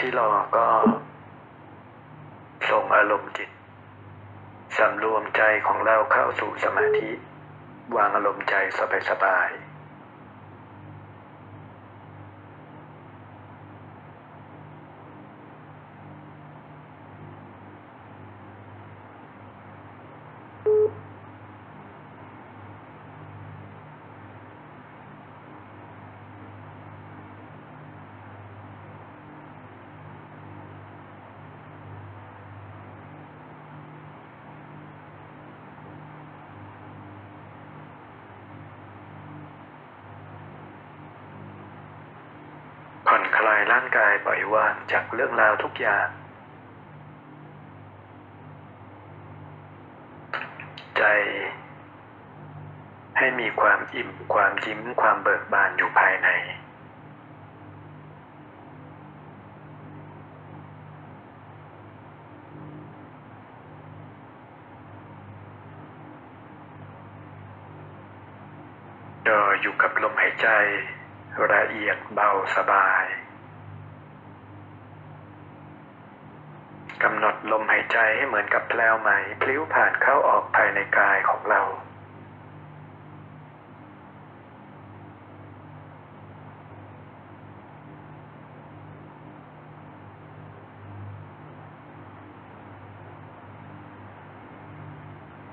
ที่รอก็ส่งอารมณ์จิตสำรวมใจของเราเข้าสู่สมาธิ วางอารมณ์ใจสบายๆ ลายร่างกายปล่อยวางจากเรื่องราวทุกอย่าง ใจ ให้มีความอิ่มความยิ้มความเบิกบานอยู่ภายใน โดยอยู่กับลมหายใจละเอียดเบาสบาย กำหนดลมหาย ใจให้เหมือนกับแพลวไหมพลิ้วผ่านเข้าออกภายในกายของเรา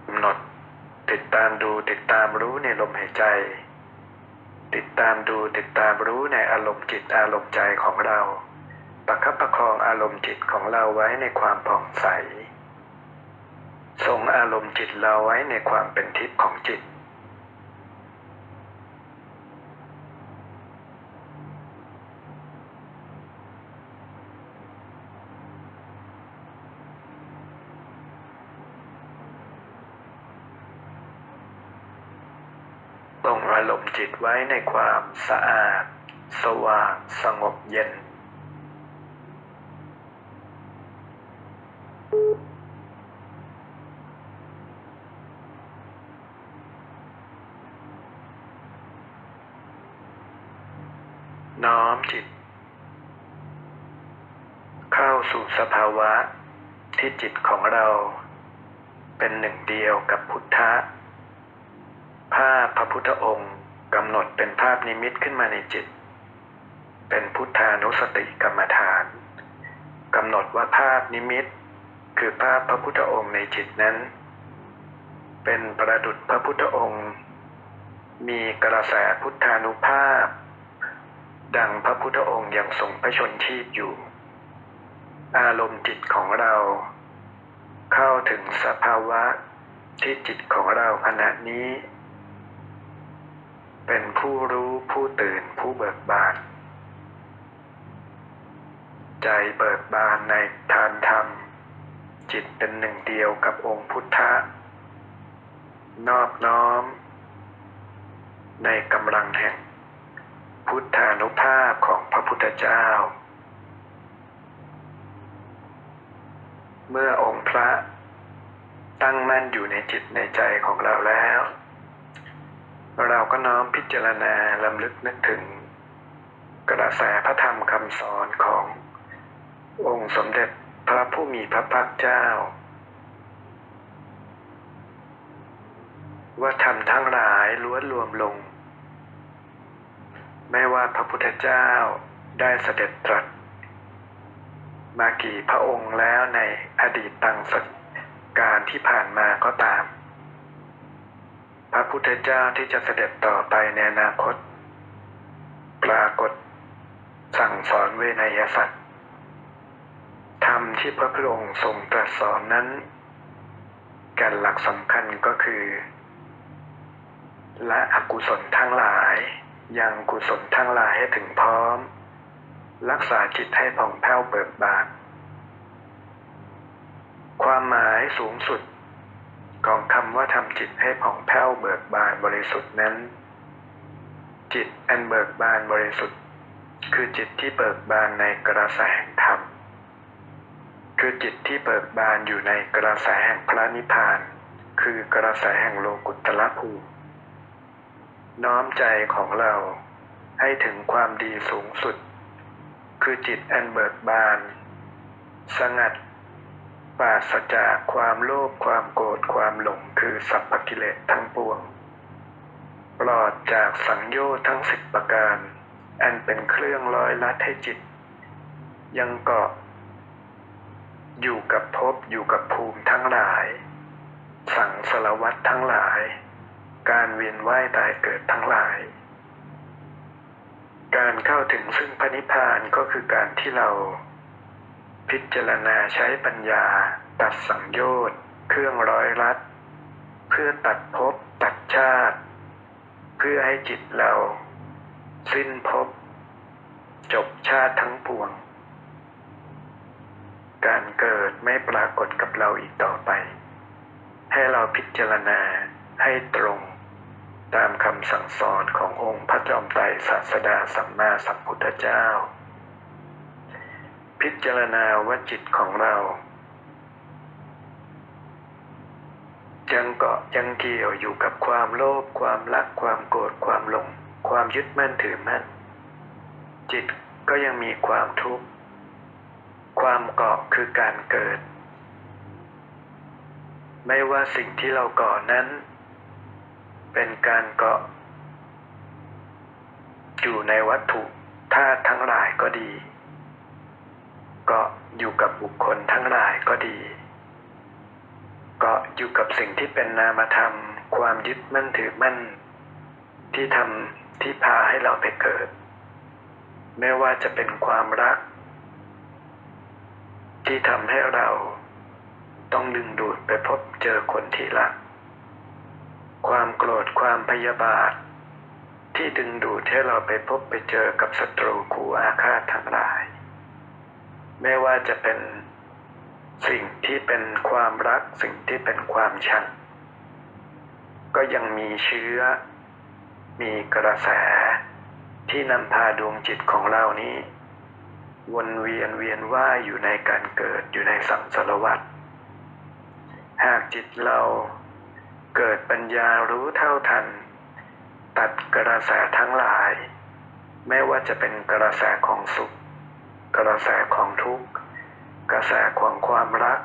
กำหนด ติดตามดูติดตามรู้ในลมหายใจ ติดตามดูติดตามรู้ในอารมณ์จิตอารมณ์ใจของเรา ประคับประคองอารมณ์จิตของเราไว้ในความผ่องใสทรงอารมณ์จิตเราไว้ในความเป็นทิพย์ของจิตตรงอารมณ์จิตไว้ในความสะอาด สว่าง สงบเย็น น้อมจิต เข้าสู่สภาวะที่จิตของเราเป็นหนึ่งเดียวกับพุทธะ ภาพพระพุทธองค์กำหนดเป็นภาพนิมิตขึ้นมาในจิต เป็นพุทธานุสติกรรมฐานกำหนดว่าภาพนิมิต คือภาพพระพุทธองค์ในจิตนั้น เป็นประดุจพระพุทธองค์ มีกระแสพุทธานุภาพ ดังพระพุทธองค์ยังทรงพระชนชีพอยู่ อารมณ์จิตของเรา เข้าถึงสภาวะที่จิตของเราขณะนี้ เป็นผู้รู้ผู้ตื่นผู้เบิกบาน ใจเบิกบานในทานธรรม จิตเป็นหนึ่งเดียวกับองค์พุทธะ นอบน้อม ในกำลังแห่ง พุทธานุภาพของพระพุทธเจ้า เมื่อองค์พระตั้งมั่นอยู่ในจิตในใจของเราแล้ว เราก็น้อมพิจารณาลำลึกนึกถึง กระแสพระธรรมคำสอนขององค์สมเด็จพระผู้มีพระภาคเจ้า ว่าธรรมทั้งหลายล้วนรวมลง ไม่ว่าพระพุทธเจ้าได้เสด็จตรัส มากี่พระองค์แล้วในอดีตตังสการที่ผ่านมาก็ตาม พระพุทธเจ้าที่จะเสด็จต่อไปในอนาคต ปรากฏสั่งสอนเวนยสัตว์ธรรมที่พระพุทธองค์ทรงตรัสสอนนั้นแกันหลักสำคัญก็คือ และอกุศลทั้งหลาย ยังกุศลทั้งหลายให้ถึงพร้อม รักษาจิตให้ผ่องแผ้วเบิกบานความหมายสูงสุด ของคำว่าทำจิตให้ผ่องแผ้วเบิกบานบริสุทธิ์นั้น จิตอันเบิกบานบริสุทธิ์ คือจิตที่เบิกบานในกระแสแห่งธรรมคือจิตที่เบิกบานอยู่ในกระแสแห่งพระนิพพาน คือกระแสแห่งโลกุตตรภูมิ น้อมใจของเราให้ถึงความดีสูงสุด คือจิตอันเบิกบาน สงัดปราศจากความโลภความโกรธความหลงคือสัพพกิเลสทั้งปวง ปลอดจากสังโยชน์ทั้งสิบประการ อันเป็นเครื่องร้อยลัดให้จิต ยังเกาะ อยู่กับภพอยู่กับภูมิทั้งหลาย สังสารวัตทั้งหลาย การเวียนว่ายตายเกิดทั้งหลาย การเข้าถึงซึ่งพระนิพพานก็คือการที่เรา พิจารณาใช้ปัญญา ตัดสังโยชน์เครื่องร้อยรัดเพื่อตัดภพตัดชาติ เพื่อให้จิตเรา สิ้นภพจบชาติทั้งปวง การเกิดไม่ปรากฏกับเราอีกต่อไป ให้เราพิจารณาให้ตรง ตามคำสั่งสอนขององค์พระจอมไตรศาสดาสัมมาสัมพุทธเจ้า พิจารณาว่าจิตของเรา ยังเกาะยังเกี่ยวอยู่กับความโลภความรักความโกรธความหลง ความยึดมั่นถือมั่น จิตก็ยังมีความทุกข์ ความเกาะคือการเกิด ไม่ว่าสิ่งที่เรากาะนั้น เป็นการเกาะ อยู่ในวัตถุธาตุทั้งหลายก็ดีก็อยู่กับบุคคลทั้งหลายก็ดีก็อยู่กับสิ่งที่เป็นนามธรรม ความยึดมั่นถือมั่น ที่ทำที่พาให้เราไปเกิด ไม่ว่าจะเป็นความรัก ที่ทำให้เราต้องดึงดูดไปพบเจอคนที่รัก ความโกรธความพยาบาท ที่ดึงดูดให้เราไปพบไปเจอกับศัตรูคู่อาฆาตทั้งหลาย ไม่ว่าจะเป็นสิ่งที่เป็นความรักสิ่งที่เป็นความชัง ก็ยังมีเชื้อ มีกระแส ที่นำพาดวงจิตของเรานี้ วนเวียนเวียนว่ายอยู่ในการเกิดอยู่ในสังสารวัฏหากจิตเรา เกิดปัญญารู้เท่าทัน ตัดกระแสทั้งหลายไม่ว่าจะเป็นกระแสของสุข กระแสของทุกข์ กระแสของความรัก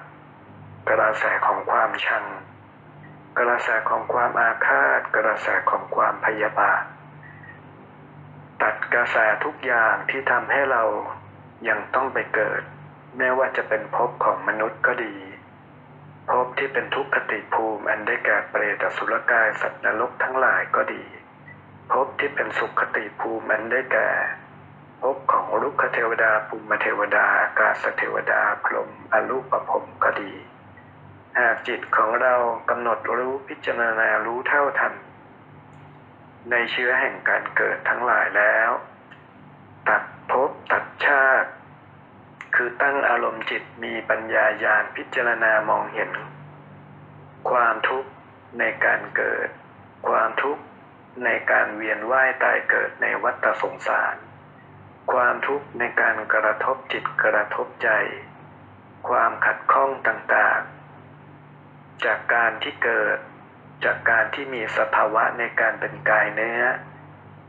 กระแสของความชัง กระแสของความอาฆาต กระแสของความพยาบาท ตัดกระแสทุกอย่างที่ทำให้เรายังต้องไปเกิดไม่ว่าจะเป็นภพของมนุษย์ก็ดี ภพที่เป็นทุกขติภูมิอันได้แก่เปรตสุรกายสัตว์นรกทั้งหลายก็ดีภพที่เป็นสุขติภูมิอันได้แก่ภพของลุกเทวดาภูมิเทวดาอากาศเทวดาพรหมอรูปประพรมก็ดี หากจิตของเรากำหนดรู้พิจารณารู้เท่าทัน ในเชื้อแห่งการเกิดทั้งหลายแล้ว ตัดภพตัดชาติ คือตั้งอารมณ์จิตมีปัญญาญาณพิจารณามองเห็น ความทุกข์ในการเกิด ความทุกข์ในการเวียนว่ายตายเกิดในวัฏสงสาร ความทุกข์ในการกระทบจิตกระทบใจ ความขัดข้องต่างๆ จากการที่เกิด จากการที่มีสภาวะในการเป็นกายเนื้อ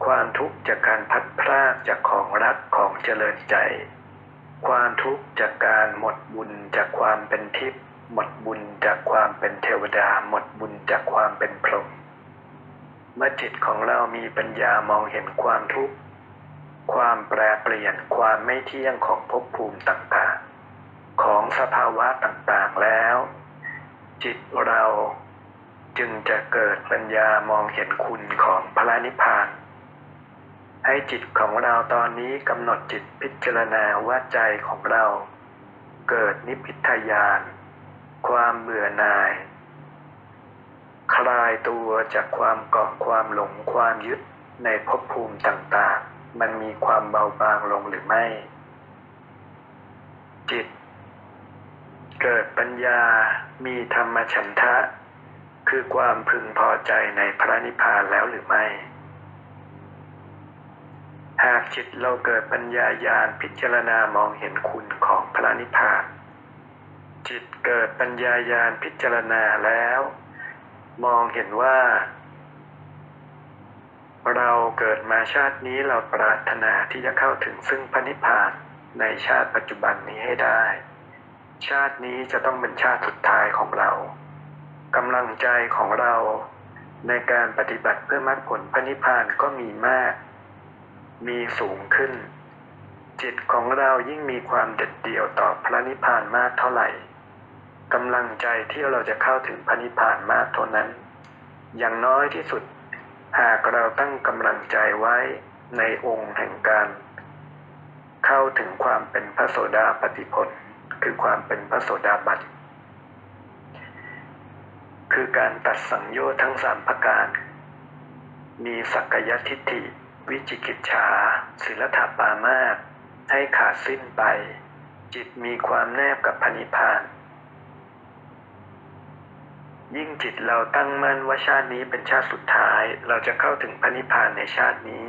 ความทุกข์จากการพัดพรากจากของรักของเจริญใจ ความทุกข์จากการหมดบุญจากความเป็นทิพย์หมดบุญจากความเป็นเทวดา หมดบุญจากความเป็นพรหมเมื่อจิตของเรามีปัญญามองเห็นความทุกข์ความแปรเปลี่ยนความไม่เที่ยงของภพภูมิต่างๆ ของสภาวะต่างๆแล้ว จิตเราจึงจะเกิดปัญญามองเห็นคุณของพระนิพพาน ให้จิตของเราตอนนี้กำหนดจิตพิจารณาว่าใจของเรา เกิดนิพพิทยาน ความเบื่อหน่าย คลายตัวจากความเกาะความหลงความยึดในภพภูมิต่างๆ มันมีความเบาบางลงหรือไม่ จิต เกิดปัญญามีธรรมฉันทะ คือความพึงพอใจในพระนิพพานแล้วหรือไม่ หากจิตเราเกิดปัญญาญาณพิจารณามองเห็นคุณของพระนิพพาน จิตเกิดปัญญาญาณพิจารณาแล้ว มองเห็นว่า เราเกิดมาชาตินี้เราปรารถนาที่จะเข้าถึงซึ่งพระนิพพานในชาติปัจจุบันนี้ให้ได้ ชาตินี้จะต้องเป็นชาติสุดท้ายของเรากำลังใจของเราในการปฏิบัติเพื่อมรรคผลพระนิพพานก็มีมาก มีสูงขึ้น จิตของเรายิ่งมีความเด็ดเดี่ยวต่อพระนิพพานมากเท่าไหร่กำลังใจที่เราจะเข้าถึงพระนิพพานมากเท่านั้น อย่างน้อยที่สุด หากเราตั้งกำลังใจไว้ในองค์แห่งการเข้าถึงความเป็นพระโสดาปฏิผล คือความเป็นพระโสดาบันคือการตัดสังโยชน์ทั้งสามประการ มีสักยทิฏฐิ วิจิกิจฉาศิลธาปามาสให้ขาดสิ้นไป จิตมีความแนบกับพนิพาน ยิ่งจิตเราตั้งมั่นว่าชาตินี้เป็นชาติสุดท้าย เราจะเข้าถึงพนิพานในชาตินี้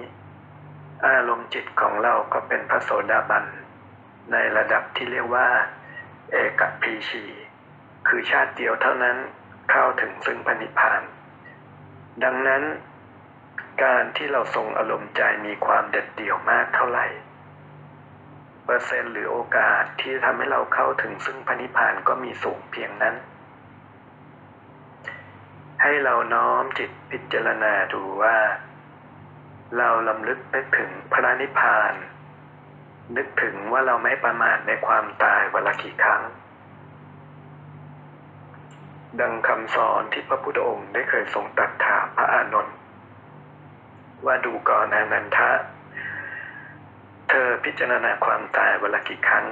อารมณ์จิตของเราก็เป็นพระโสดาบัน ในระดับที่เรียกว่า เอกพีชี คือชาติเดียวเท่านั้นเข้าถึงซึ่งพระนิพพาน ดังนั้น การที่เราทรงอารมณ์ใจมีความเด็ดเดี่ยวมากเท่าไหร่ เปอร์เซ็นต์หรือโอกาสที่ทำให้เราเข้าถึงซึ่งพระนิพพานก็มีสูงเพียงนั้น ให้เราน้อมจิตพิจารณาดูว่า เราลำลึกนึกถึงพระนิพพาน นึกถึงว่าเราไม่ประมาทในความตายวันละกี่ครั้ง ดังคำสอนที่พระพุทธองค์ได้เคยทรงตรัสถามพระอานนท์ ว่าดูก่อนอนันทะ เธอพิจารณาความตายวันละกี่ครั้ง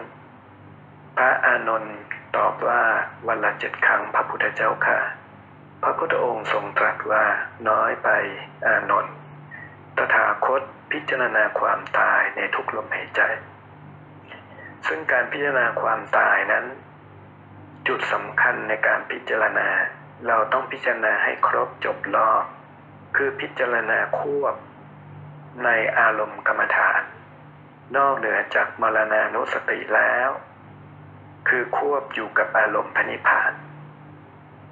พระอานนท์ตอบว่าวันละเจ็ดครั้งพระพุทธเจ้าค่ะ พระพุทธองค์ทรงตรัสว่าน้อยไปอานนท์ตถาคตพิจารณาความตายในทุกลมหายใจ ซึ่งการพิจารณาความตายนั้น จุดสำคัญในการพิจารณา เราต้องพิจารณาให้ครบจบรอบ คือพิจารณาควบในอารมณ์กรรมฐาน นอกเหนือจากมรณานุสติแล้ว คือควบอยู่กับอารมณ์พนิพาน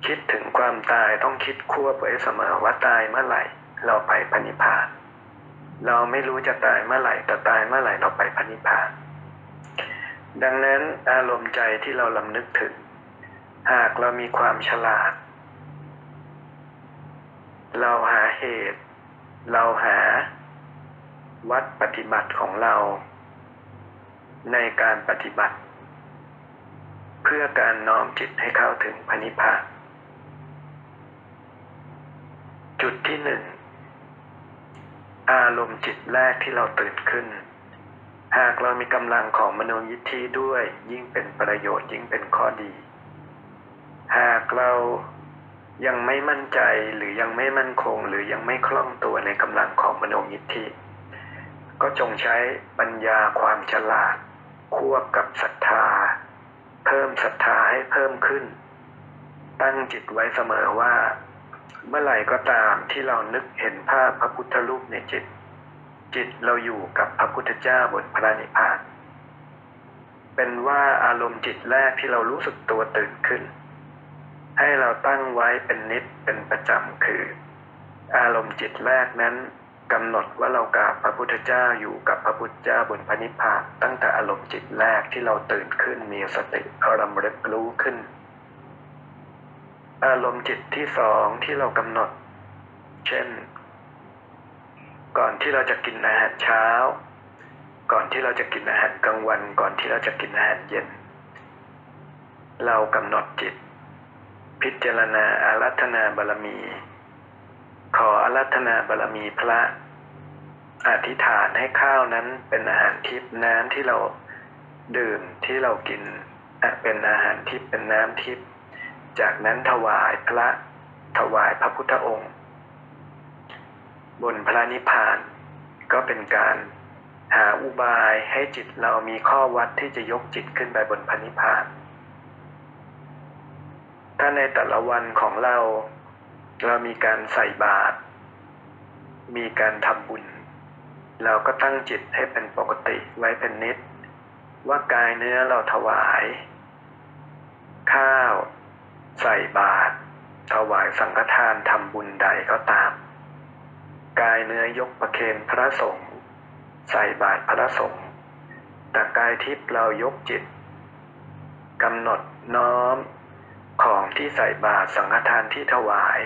คิดถึงความตายต้องคิดควบไว้เสมอว่าตายเมื่อไหร่ เราไปพนิพาน เราไม่รู้จะตายเมื่อไหร่แต่ตายเมื่อไหร่เราไปพนิพาน ดังนั้นอารมณ์ใจที่เราลำนึกถึง หากเรามีความฉลาด เราหาเหตุ เราหาวัดปฏิบัติของเรา ในการปฏิบัติ เพื่อการน้อมจิตให้เข้าถึงพนิพพานจุดที่หนึ่งอารมณ์จิตแรกที่เราตื่นขึ้น หากเรามีกำลังของมโนยิทธิด้วยยิ่งเป็นประโยชน์ยิ่งเป็นข้อดี หากเรา ยังไม่มั่นใจหรือยังไม่มั่นคง หรือยังไม่คล่องตัวในกำลังของมโนยิทธิ ก็จงใช้ปัญญาความฉลาด ควบกับศรัทธา เพิ่มศรัทธาให้เพิ่มขึ้น ตั้งจิตไว้เสมอว่า เมื่อไหร่ก็ตามที่เรานึกเห็นภาพพระพุทธรูปในจิต จิตเราอยู่กับพระพุทธเจ้าบนพระนิพพาน เป็นว่าอารมณ์จิตแรกที่เรารู้สึกตัวตื่นขึ้น ให้เราตั้งไว้เป็นนิดเป็นประจำคือ อารมณ์จิตแรกนั้นกำหนดว่าเรากราบพระพุทธเจ้าอยู่กับพระพุทธเจ้าบนพระนิพพานตั้งแต่อารมณ์จิตแรกที่เราตื่นขึ้นมีสติอารมณ์รึกรู้ขึ้น อารมณ์จิตที่สองที่เรากำหนด เช่น ก่อนที่เราจะกินอาหารเช้า ก่อนที่เราจะกินอาหารกลางวัน ก่อนที่เราจะกินอาหารเย็น เรากำหนดจิต พิจารณาอารัธนาบารมี ขออารัธนาบารมีพระ อธิษฐานให้ข้าวนั้นเป็นอาหารทิพย์น้ำที่เราดื่มที่เรากินเป็นอาหารทิพย์เป็นน้ำทิพย์จากนั้นถวายพระถวายพระพุทธองค์ บนพระนิพพานก็เป็นการหาอุบายให้จิตเรามีข้อวัดที่จะยกจิตขึ้นไปบนพระนิพพาน ถ้าในแต่ละวันของเรา เรามีการใส่บาตรมีการทำบุญ เราก็ตั้งจิตให้เป็นปกติไว้เป็นนิด ว่ากายเนื้อเราถวาย ข้าว ใส่บาตรถวายสังฆทานทำบุญใดก็ตาม กายเนื้อยกประเคนพระสงฆ์ใส่บาตรพระสงฆ์แต่กายทิพย์เรายกจิตกำหนดน้อม ของที่ใส่บาตรสังฆทานที่ถวาย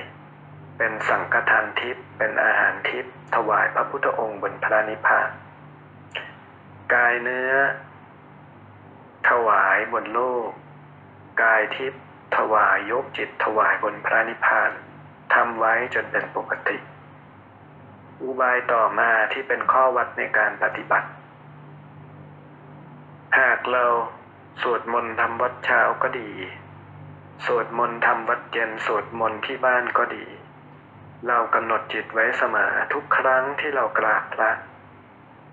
เป็นสังฆทานทิพย์เป็นอาหารทิพย์ถวายพระพุทธองค์บนพระนิพพานกายเนื้อ ถวายบนโลก กายทิพย์ถวายยกจิตถวายบนพระนิพพานทำไว้จนเป็นปกติ อุบายต่อมาที่เป็นข้อวัดในการปฏิบัติ หากเราสวดมนต์ทำวัดเช้าก็ดี สวดมนต์ทำวัดเย็นสวดมนต์ที่บ้านก็ดี เรากำหนดจิตไว้เสมอทุกครั้งที่เรากราบพระ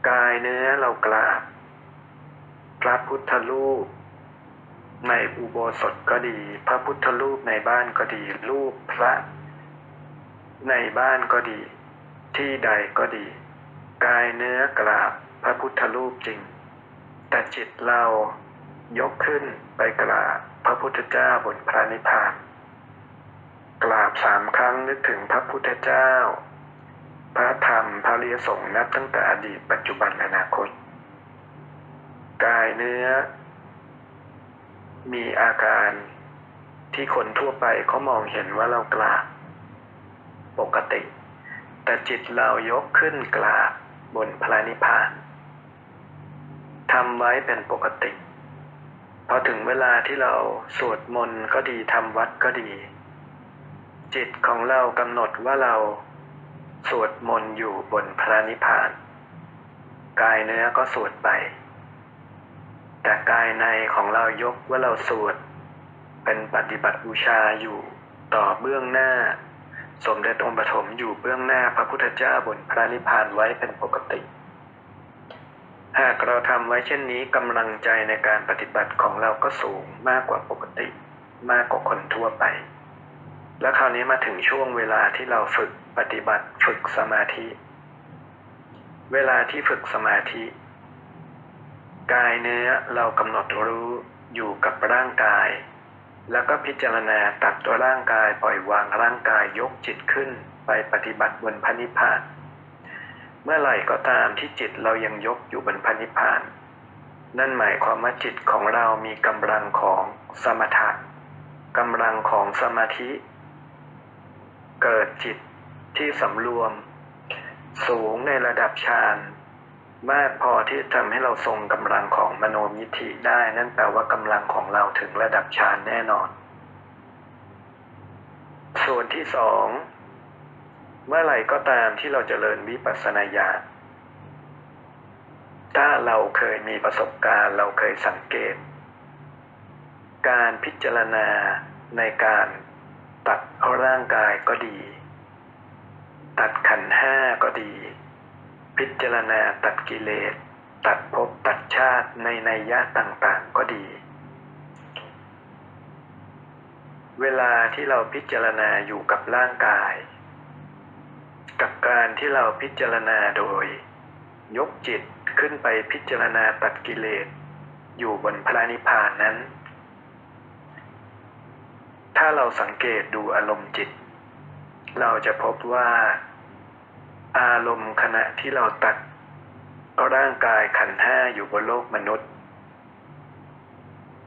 กายเนื้อเรากราบ พระพุทธรูป ในอุโบสถก็ดี พระพุทธรูปในบ้านก็ดี รูปพระ ในบ้านก็ดี ที่ใดก็ดี กายเนื้อกราบพระพุทธรูปจริง แต่จิตเรายกขึ้นไปกราบ พระพุทธเจ้าบนพระนิพพาน กราบสามครั้งนึกถึงพระพุทธเจ้า พระธรรมพระเรียสงนับตั้งแต่อดีตปัจจุบันอนาคต กายเนื้อ มีอาการที่คนทั่วไปเขามองเห็นว่าเรากราบปกติ แต่จิตเรายกขึ้นกราบบนพระนิพพานทำไว้เป็นปกติ อถึงเวลาที่เราสวดมนต์ก็ดีทำวัดก็ดี จิตของเรากำหนดว่าเราสวดมนต์อยู่บนพระนิพพาน กายเนื้อก็สวดไป แต่กายในของเรายกว่าเราสวด เป็นปฏิบัติบูชาอยู่ต่อเบื้องหน้า สมเด็จองค์ปฐมอยู่เบื้องหน้าพระพุทธเจ้าบนพระนิพพานไว้เป็นปกติ หากเราทำไว้เช่นนี้กำลังใจในการปฏิบัติของเราก็สูงมากกว่าปกติ มากกว่าคนทั่วไป แล้วคราวนี้มาถึงช่วงเวลาที่เราฝึกปฏิบัติฝึกสมาธิ เวลาที่ฝึกสมาธิ กายเนื้อเรากำหนดรู้อยู่กับร่างกาย แล้วก็พิจารณาตัดตัวร่างกายปล่อยวางร่างกายยกจิตขึ้นไปปฏิบัติบนพระนิพพาน เมื่อไหร่ก็ตามที่จิตเรายังยกอยู่บนพระนิพพาน นั่นหมายความว่าจิตของเรามีกำลังของสมถะกำลังของสมาธิ เกิดจิตที่สำรวม สูงในระดับฌานมากพอที่ทำให้เราทรงกำลังของมโนมิธิได้ นั่นแปลว่ากำลังของเราถึงระดับฌานแน่นอน ส่วนที่สอง เมื่อไหร่ก็ตามที่เราจเจริญวิปัสสนาญาณถ้าเราเคยมีประสบการณ์เราเคยสังเกต การพิจารณาในการตัดร่างกายก็ดี ตัดขันห้าก็ดี พิจารณาตัดกิเลส ตัดภพตัดชาติในนัยยะต่างๆก็ดี เวลาที่เราพิจารณาอยู่กับร่างกาย กับการที่เราพิจารณาโดย ยกจิตขึ้นไปพิจารณาตัดกิเลส อยู่บนพระนิพพานนั้น ถ้าเราสังเกตดูอารมณ์จิต เราจะพบว่า อารมณ์ขณะที่เราตัดร่างกายขันห้าอยู่บนโลกมนุษย์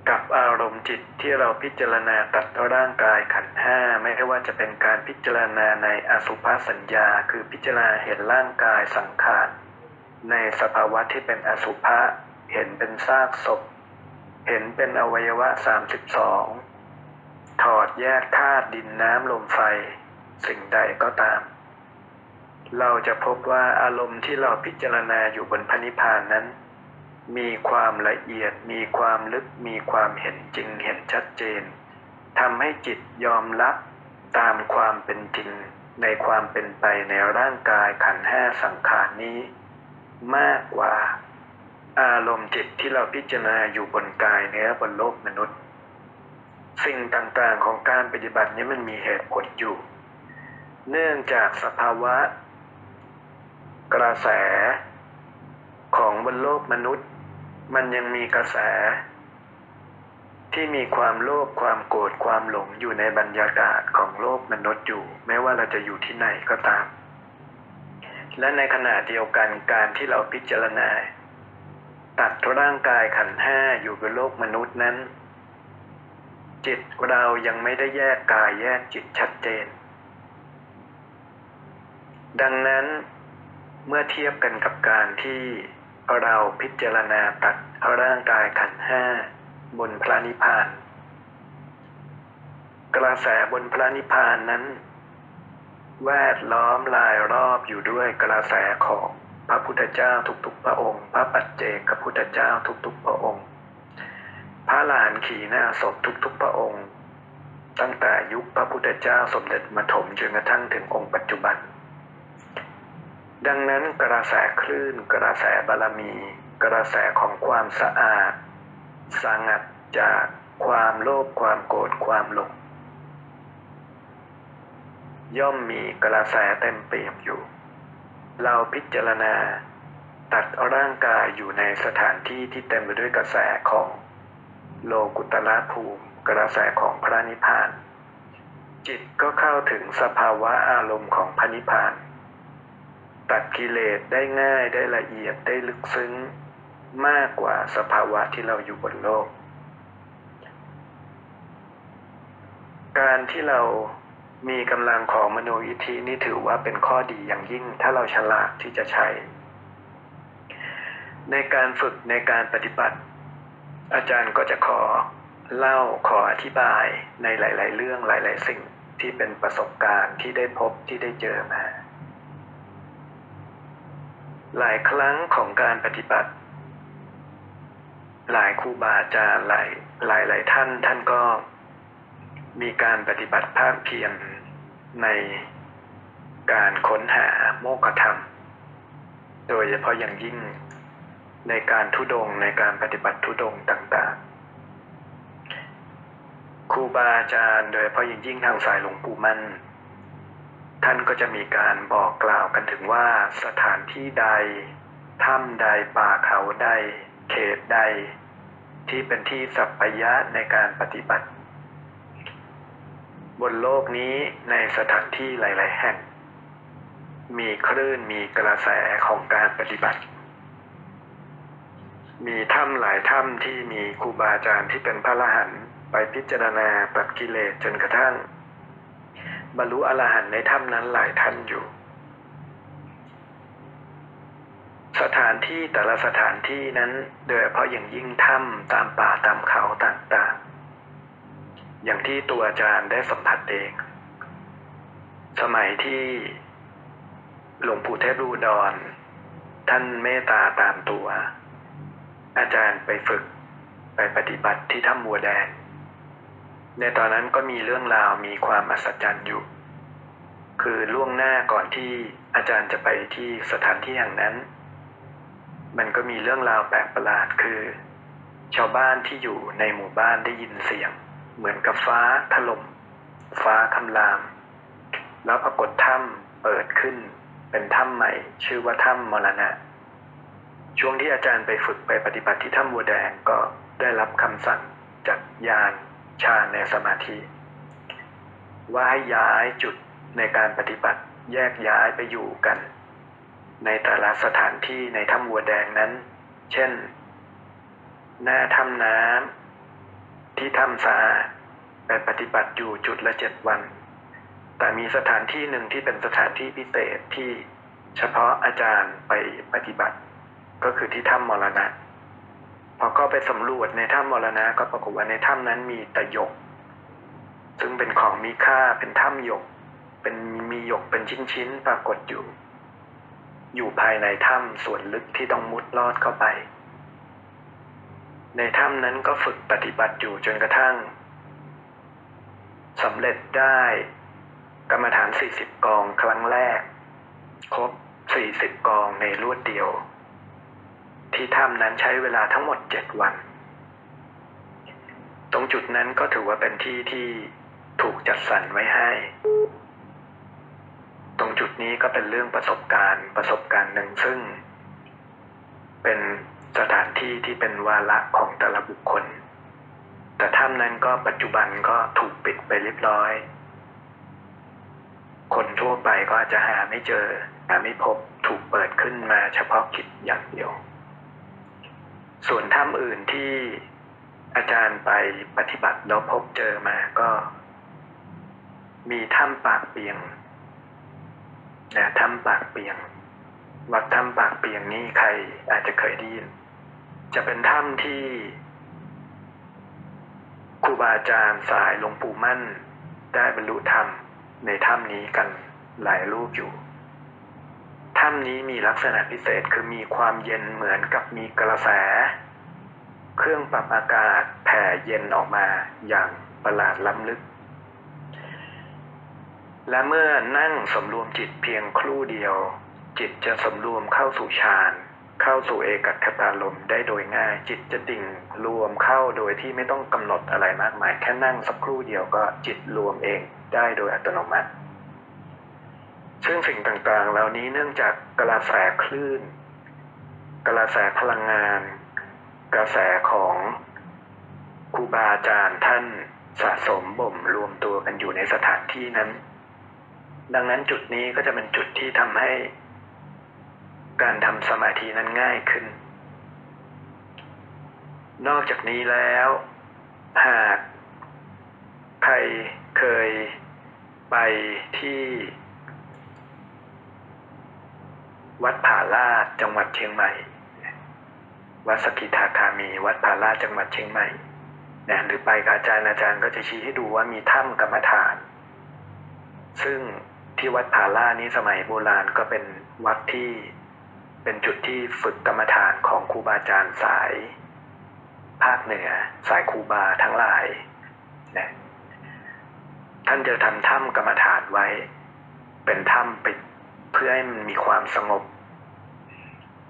กับอารมณ์จิตที่เราพิจารณาตัดร่างกายขันห้าไม่ว่าจะเป็นการพิจารณาในอสุภสัญญา คือพิจารณาเห็นร่างกายสังขารในสภาวะที่เป็นอสุภะเห็นเป็นซากศพ เห็นเป็นอวัยวะสามสิบสองถอดแยกธาตุดินน้ำลมไฟ สิ่งใดก็ตาม เราจะพบว่าอารมณ์ที่เราพิจารณาอยู่บนพระนิพพานนั้น มีความละเอียดมีความลึกมีความเห็นจริงเห็นชัดเจนทำให้จิตยอมรับตามความเป็นจริงในความเป็นไปในร่างกายขันห้าสังขารนี้ มากกว่าอารมณ์จิตที่เราพิจารณาอยู่บนกายเนื้อบนโลกมนุษย์ สิ่งต่างๆของการปฏิบัตินี้มันมีเหตุผลอยู่ เนื่องจากสภาวะ กระแสของบนโลกมนุษย์ มันยังมีกระแส ที่มีความโลภความโกรธความหลงอยู่ในบรรยากาศของโลกมนุษย์อยู่ ไม่ว่าเราจะอยู่ที่ไหนก็ตาม และในขณะเดียวกันการที่เราพิจารณา ตัดร่างกายขันห้าอยู่บนโลกมนุษย์นั้น จิตเรายังไม่ได้แยกกายแยกจิตชัดเจน ดังนั้นเมื่อเทียบกันกับการที่ เราพิจารณาตัดร่างกายขันห้าบนพระนิพพาน กระแสบนพระนิพพานนั้น แวดล้อมลายรอบอยู่ด้วยกระแสของพระพุทธเจ้าทุกๆพระองค์ พระปัจเจกพุทธเจ้าทุกๆพระองค์ พระหลานขี่หน้าศพทุกๆพระองค์ ตั้งแต่ยุคพระพุทธเจ้าสมเด็จมถมจนกระทั่งถึงองค์ปัจจุบัน ดังนั้นกระแสคลื่น กระแสบารมี กระแสของความสะอาดสงัดจากความโลภความโกรธความหลงย่อมมีกระแสเต็มเปี่ยมอยู่ เราพิจารณา ตัดร่างกายอยู่ในสถานที่ที่เต็มไปด้วยกระแสของโลกุตละภูมิ กระแสของพระนิพพาน จิตก็เข้าถึงสภาวะอารมณ์ของพระนิพพาน ตัดกิเลสได้ง่ายได้ละเอียดได้ลึกซึ้งมากกว่าสภาวะที่เราอยู่บนโลก การที่เรามีกำลังของมโนอิธินี่ถือว่าเป็นข้อดีอย่างยิ่งถ้าเราฉลาดที่จะใช้ ในการฝึกในการปฏิบัติ อาจารย์ก็จะขอเล่าขออธิบายในหลาย ๆ เรื่องหลาย ๆ สิ่งที่เป็นประสบการณ์ที่ได้พบที่ได้เจอมา หลายครั้งของการปฏิบัติ หลายครูบาอาจารย์หลายหลายหลายท่านท่านก็มีการปฏิบัติภาคเพียรในการค้นหาโมกขธรรม โดยเฉพาะอย่างยิ่งในการทุดงในการปฏิบัติทุดงต่างๆ ครูบาอาจารย์โดยเฉพาะอย่างยิ่งทางสายหลวงปู่มั่น ท่านก็จะมีการบอกกล่าวกันถึงว่าสถานที่ใด ถ้ำใดป่าเขาใด เขตใด ที่เป็นที่สัพยะในการปฏิบัติ บนโลกนี้ในสถานที่หลาย ๆ แห่ง มีคลื่นมีกระแสของการปฏิบัติ มีถ้ำหลายถ้ำที่มีครูบาอาจารย์ที่เป็นพระอรหันไปพิจารณาตัดกิเลสจนกระทั่ง บรรลุอรหันต์ในถ้ำนั้นหลายท่านอยู่ สถานที่แต่ละสถานที่นั้นโดยเฉพาะอย่างยิ่งถ้ำตามป่าตามเขาต่างๆ อย่างที่ตัวอาจารย์ได้สัมผัสเอง สมัยที่หลวงปู่เทพรูดอนท่านเมตตาตามตัว อาจารย์ไปฝึกไปปฏิบัติที่ถ้ำบัวแดง ในตอนนั้นก็มีเรื่องราวมีความอัศจรรย์อยู่ คือล่วงหน้าก่อนที่อาจารย์จะไปที่สถานที่แห่งนั้น มันก็มีเรื่องราวแปลกประหลาดคือ ชาวบ้านที่อยู่ในหมู่บ้านได้ยินเสียง เหมือนกับฟ้าถล่มฟ้าคำราม แล้วปรากฏถ้ำเปิดขึ้น เป็นถ้ำใหม่ ชื่อว่าถ้ำมรณะ ช่วงที่อาจารย์ไปฝึกไปปฏิบัติที่ถ้ำบัวแดงก็ได้รับคำสั่งจากยาน ชาในสมาธิ ว่าให้ย้ายจุดในการปฏิบัติแยกย้ายไปอยู่กัน ในแต่ละสถานที่ในถ้ำวัวแดงนั้น เช่น หน้าถ้ำน้ำที่ถ้ำสาไปปฏิบัติอยู่จุดละเจ็ดวัน แต่มีสถานที่หนึ่งที่เป็นสถานที่พิเศษที่เฉพาะอาจารย์ไปปฏิบัติ ก็คือที่ถ้ำมรณะ พอก็ไปสำรวจในถ้ำมรณะก็ปรากฏว่าในถ้ำนั้นมีตะยก ซึ่งเป็นของมีค่าเป็นถ้ำหยก เป็นมีหยกเป็นชิ้นๆปรากฏอยู่ อยู่ภายในถ้ำส่วนลึกที่ต้องมุดลอดเข้าไป ในถ้ำนั้นก็ฝึกปฏิบัติอยู่จนกระทั่งสำเร็จได้กรรมฐาน 40 กองครั้งแรก ครบ 40 กองในรวดเดียว ที่ถ้ำนั้นใช้เวลาทั้งหมด7วัน ตรงจุดนั้นก็ถือว่าเป็นที่ที่ถูกจัดสรรไว้ให้ ตรงจุดนี้ก็เป็นเรื่องประสบการณ์ประสบการณ์หนึ่งซึ่ง เป็นสถานที่ที่เป็นวาระของแต่ละบุคคล แต่ถ้ำนั้นก็ปัจจุบันก็ถูกปิดไปเรียบร้อย คนทั่วไปก็อาจจะหาไม่เจอหาไม่พบถูกเปิดขึ้นมาเฉพาะกิจอย่างเดียว ส่วนถ้ำอื่นที่อาจารย์ไปปฏิบัติแล้วพบเจอมาก็ มีถ้ำปากเปียงนะถ้ำปากเปียง วัดถ้ำปากเปียงนี่ใครอาจจะเคยได้ยิน จะเป็นถ้ำที่ครูบาอาจารย์สายหลวงปู่มั่น ได้บรรลุธรรมในถ้ำนี้กันหลายรูปอยู่ ถ้ำนี้มีลักษณะพิเศษคือมีความเย็นเหมือนกับมีกระแส เครื่องปรับอากาศแผ่เย็นออกมาอย่างประหลาดล้ำลึก และเมื่อนั่งสำรวมจิตเพียงครู่เดียว จิตจะสำรวมเข้าสู่ฌานเข้าสู่เอกัคตารมได้โดยง่าย จิตจะดิ่งรวมเข้าโดยที่ไม่ต้องกำหนดอะไรมากมาย แค่นั่งสักครู่เดียวก็จิตรวมเองได้โดยอัตโนมัติ ซึ่งสิ่งต่างๆ เหล่านี้เนื่องจากกระแสคลื่น กระแสพลังงาน กระแสของครูบาอาจารย์ท่านสะสมบ่มรวมตัวกันอยู่ในสถานที่นั้น ดังนั้นจุดนี้ก็จะเป็นจุดที่ทำให้ การทำสมาธินั้นง่ายขึ้น นอกจากนี้แล้ว หากใครเคยไปที่ วัดผาลาดจังหวัดเชียงใหม่ วัดสกิทาคามี วัดผาลาดจังหวัดเชียงใหม่นะหรือไปกับอาจารย์อาจารย์ก็จะชี้ให้ดูว่ามีถ้ำกรรมฐาน ซึ่งที่วัดผาลาดนี้สมัยโบราณก็เป็นวัดที่เป็นจุดที่ฝึกกรรมฐานของครูบาอาจารย์สาย ภาคเหนือสายครูบาทั้งหลายนะท่านจะทำถ้ำกรรมฐานไว้ เป็นถ้ำปิดเพื่อให้มันมีความสงบ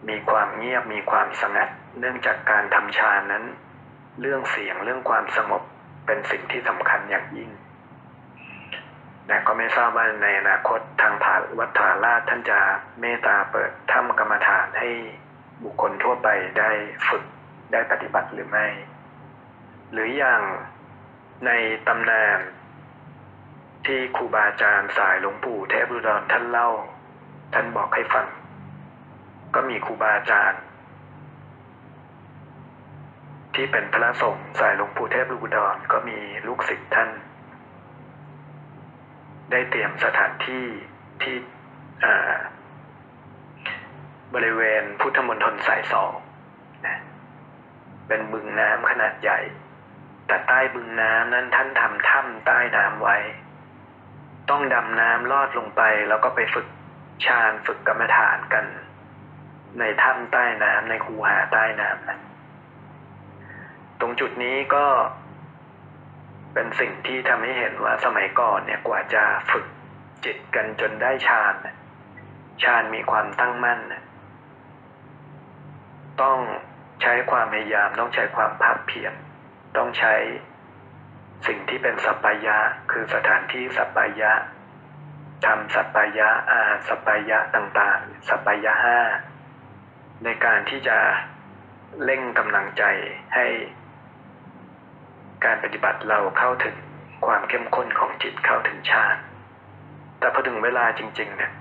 มีความเงียบมีความสงัด เนื่องจากการทำฌานนั้น เรื่องเสียงเรื่องความสงบเป็นสิ่งที่สำคัญอย่างยิ่งแต่ก็ไม่ทราบว่าในอนาคตทางผาวัดผาลาดท่านจะเมตตาเปิดถ้ำกรรมฐานให้บุคคลทั่วไปได้ฝึกได้ปฏิบัติหรือไม่ หรืออย่างในตำนานที่ครูบาอาจารย์สายหลวงปู่เทพบุดรท่านเล่า ท่านบอกให้ฟัง ก็มีครูบาอาจารย์ ที่เป็นพระสงฆ์สายหลวงปู่เทพบุดรก็มีลูกศิษย์ท่าน ได้เตรียมสถานที่ที่บริเวณพุทธมณฑลสายสองนะเป็นบึงน้ำขนาดใหญ่ แต่ใต้บึงน้ำนั้นท่านทำถ้ำใต้น้ำไว้ ต้องดำน้ำลอดลงไปแล้วก็ไปฝึกฌานฝึกกรรมฐานกัน ในถ้ำใต้น้ำในคูหาใต้น้ำนั้นตรงจุดนี้ก็เป็นสิ่งที่ทำให้เห็นว่าสมัยก่อนเนี่ยกว่าจะฝึกจิตกันจนได้ฌานฌานมีความตั้งมั่น ต้องใช้ความพยายามต้องใช้ความภาคเพียรต้องใช้สิ่งที่เป็นสัปปายะ คือสถานที่สัปปายะทำสัปปายะอาสัปปายะต่างๆ สัปปายะห้า ในการที่จะเร่งกำลังใจให้การปฏิบัติเราเข้าถึงความเข้มข้นของจิตเข้าถึงฌาน แต่พอถึงเวลาจริง ๆ เนี่ย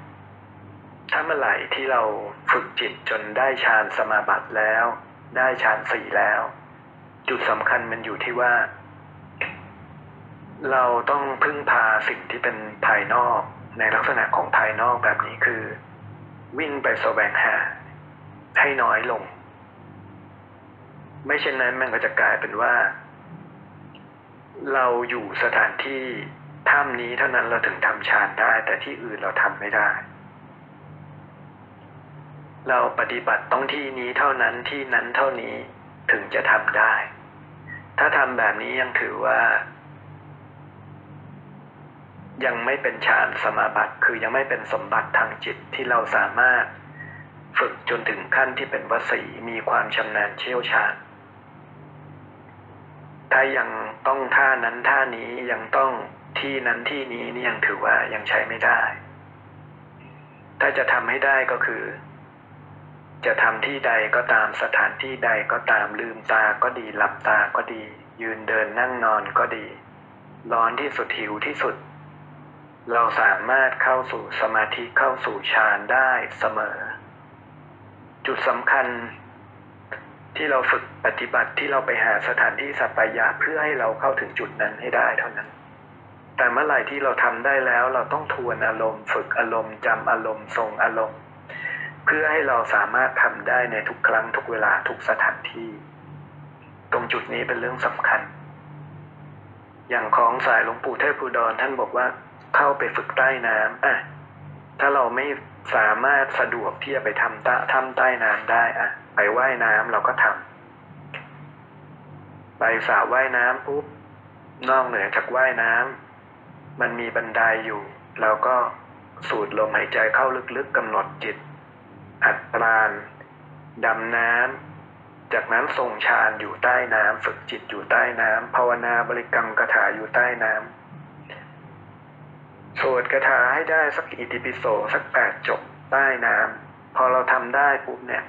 ถ้าเมื่อไหร่ที่เราฝึกจิตจนได้ฌานสมาบัติแล้ว ได้ฌานสี่แล้ว จุดสำคัญมันอยู่ที่ว่า เราต้องพึ่งพาสิ่งที่เป็นภายนอกในลักษณะของภายนอกแบบนี้คือ วิ่งไปแสวงหา ให้น้อยลง ไม่เช่นนั้นมันก็จะกลายเป็นว่า เราอยู่สถานที่ถ้ำนี้เท่านั้นเราถึงทำฌานได้ แต่ที่อื่นเราทำไม่ได้ เราปฏิบัติต้องที่นี้เท่านั้นที่นั้นเท่านี้ถึงจะทำได้ ถ้าทำแบบนี้ยังถือว่า ยังไม่เป็นฌานสมาบัติ คือยังไม่เป็นสมบัติทางจิตที่เราสามารถ ฝึกจนถึงขั้นที่เป็นวสีมีความชำนาญเชี่ยวชาญ ถ้ายังต้องท่านั้นท่านี้ยังต้องที่นั้นที่นี้นี่ยังถือว่ายังใช้ไม่ได้ ถ้าจะทำให้ได้ก็คือ จะทำที่ใดก็ตามสถานที่ใดก็ตามลืมตาก็ดีหลับตาก็ดี ยืนเดินนั่งนอนก็ดี ร้อนที่สุดหิวที่สุด เราสามารถเข้าสู่สมาธิเข้าสู่ฌานได้เสมอ จุดสำคัญที่เราฝึกปฏิบัติที่เราไปหาสถานที่สัปปายะเพื่อให้เราเข้าถึงจุดนั้นให้ได้เท่านั้น แต่เมื่อไหร่ที่เราทำได้แล้วเราต้องทวนอารมณ์ ฝึกอารมณ์จำอารมณ์ทรงอารมณ์ เพื่อให้เราสามารถทำได้ในทุกครั้งทุกเวลาทุกสถานที่ ตรงจุดนี้เป็นเรื่องสำคัญ อย่างของสายหลวงปู่เทพภูดรท่านบอกว่าเข้าไปฝึกใต้น้ำอะถ้าเราไม่ สามารถสะดวกที่จะไปทำตะทำใต้น้ำได้อะไปไว่ายน้ำเราก็ทำไปสระว่ายน้ำปุ๊บนอกเหนือจากว่ายน้ำมันมีบันไดอยู่ เราก็สูดลมหายใจเข้าลึกๆกำหนดจิต อัดปราณดำน้ำจากนั้นทรงฌานอยู่ใต้น้ำฝึกจิตอยู่ใต้น้ำภาวนาบริกรรมคาถาอยู่ใต้น้ำ สวดคาถาให้ได้สักอิติปิโสสักแปดจบใต้น้ำพอเราทำได้ปุ๊บเนี่ย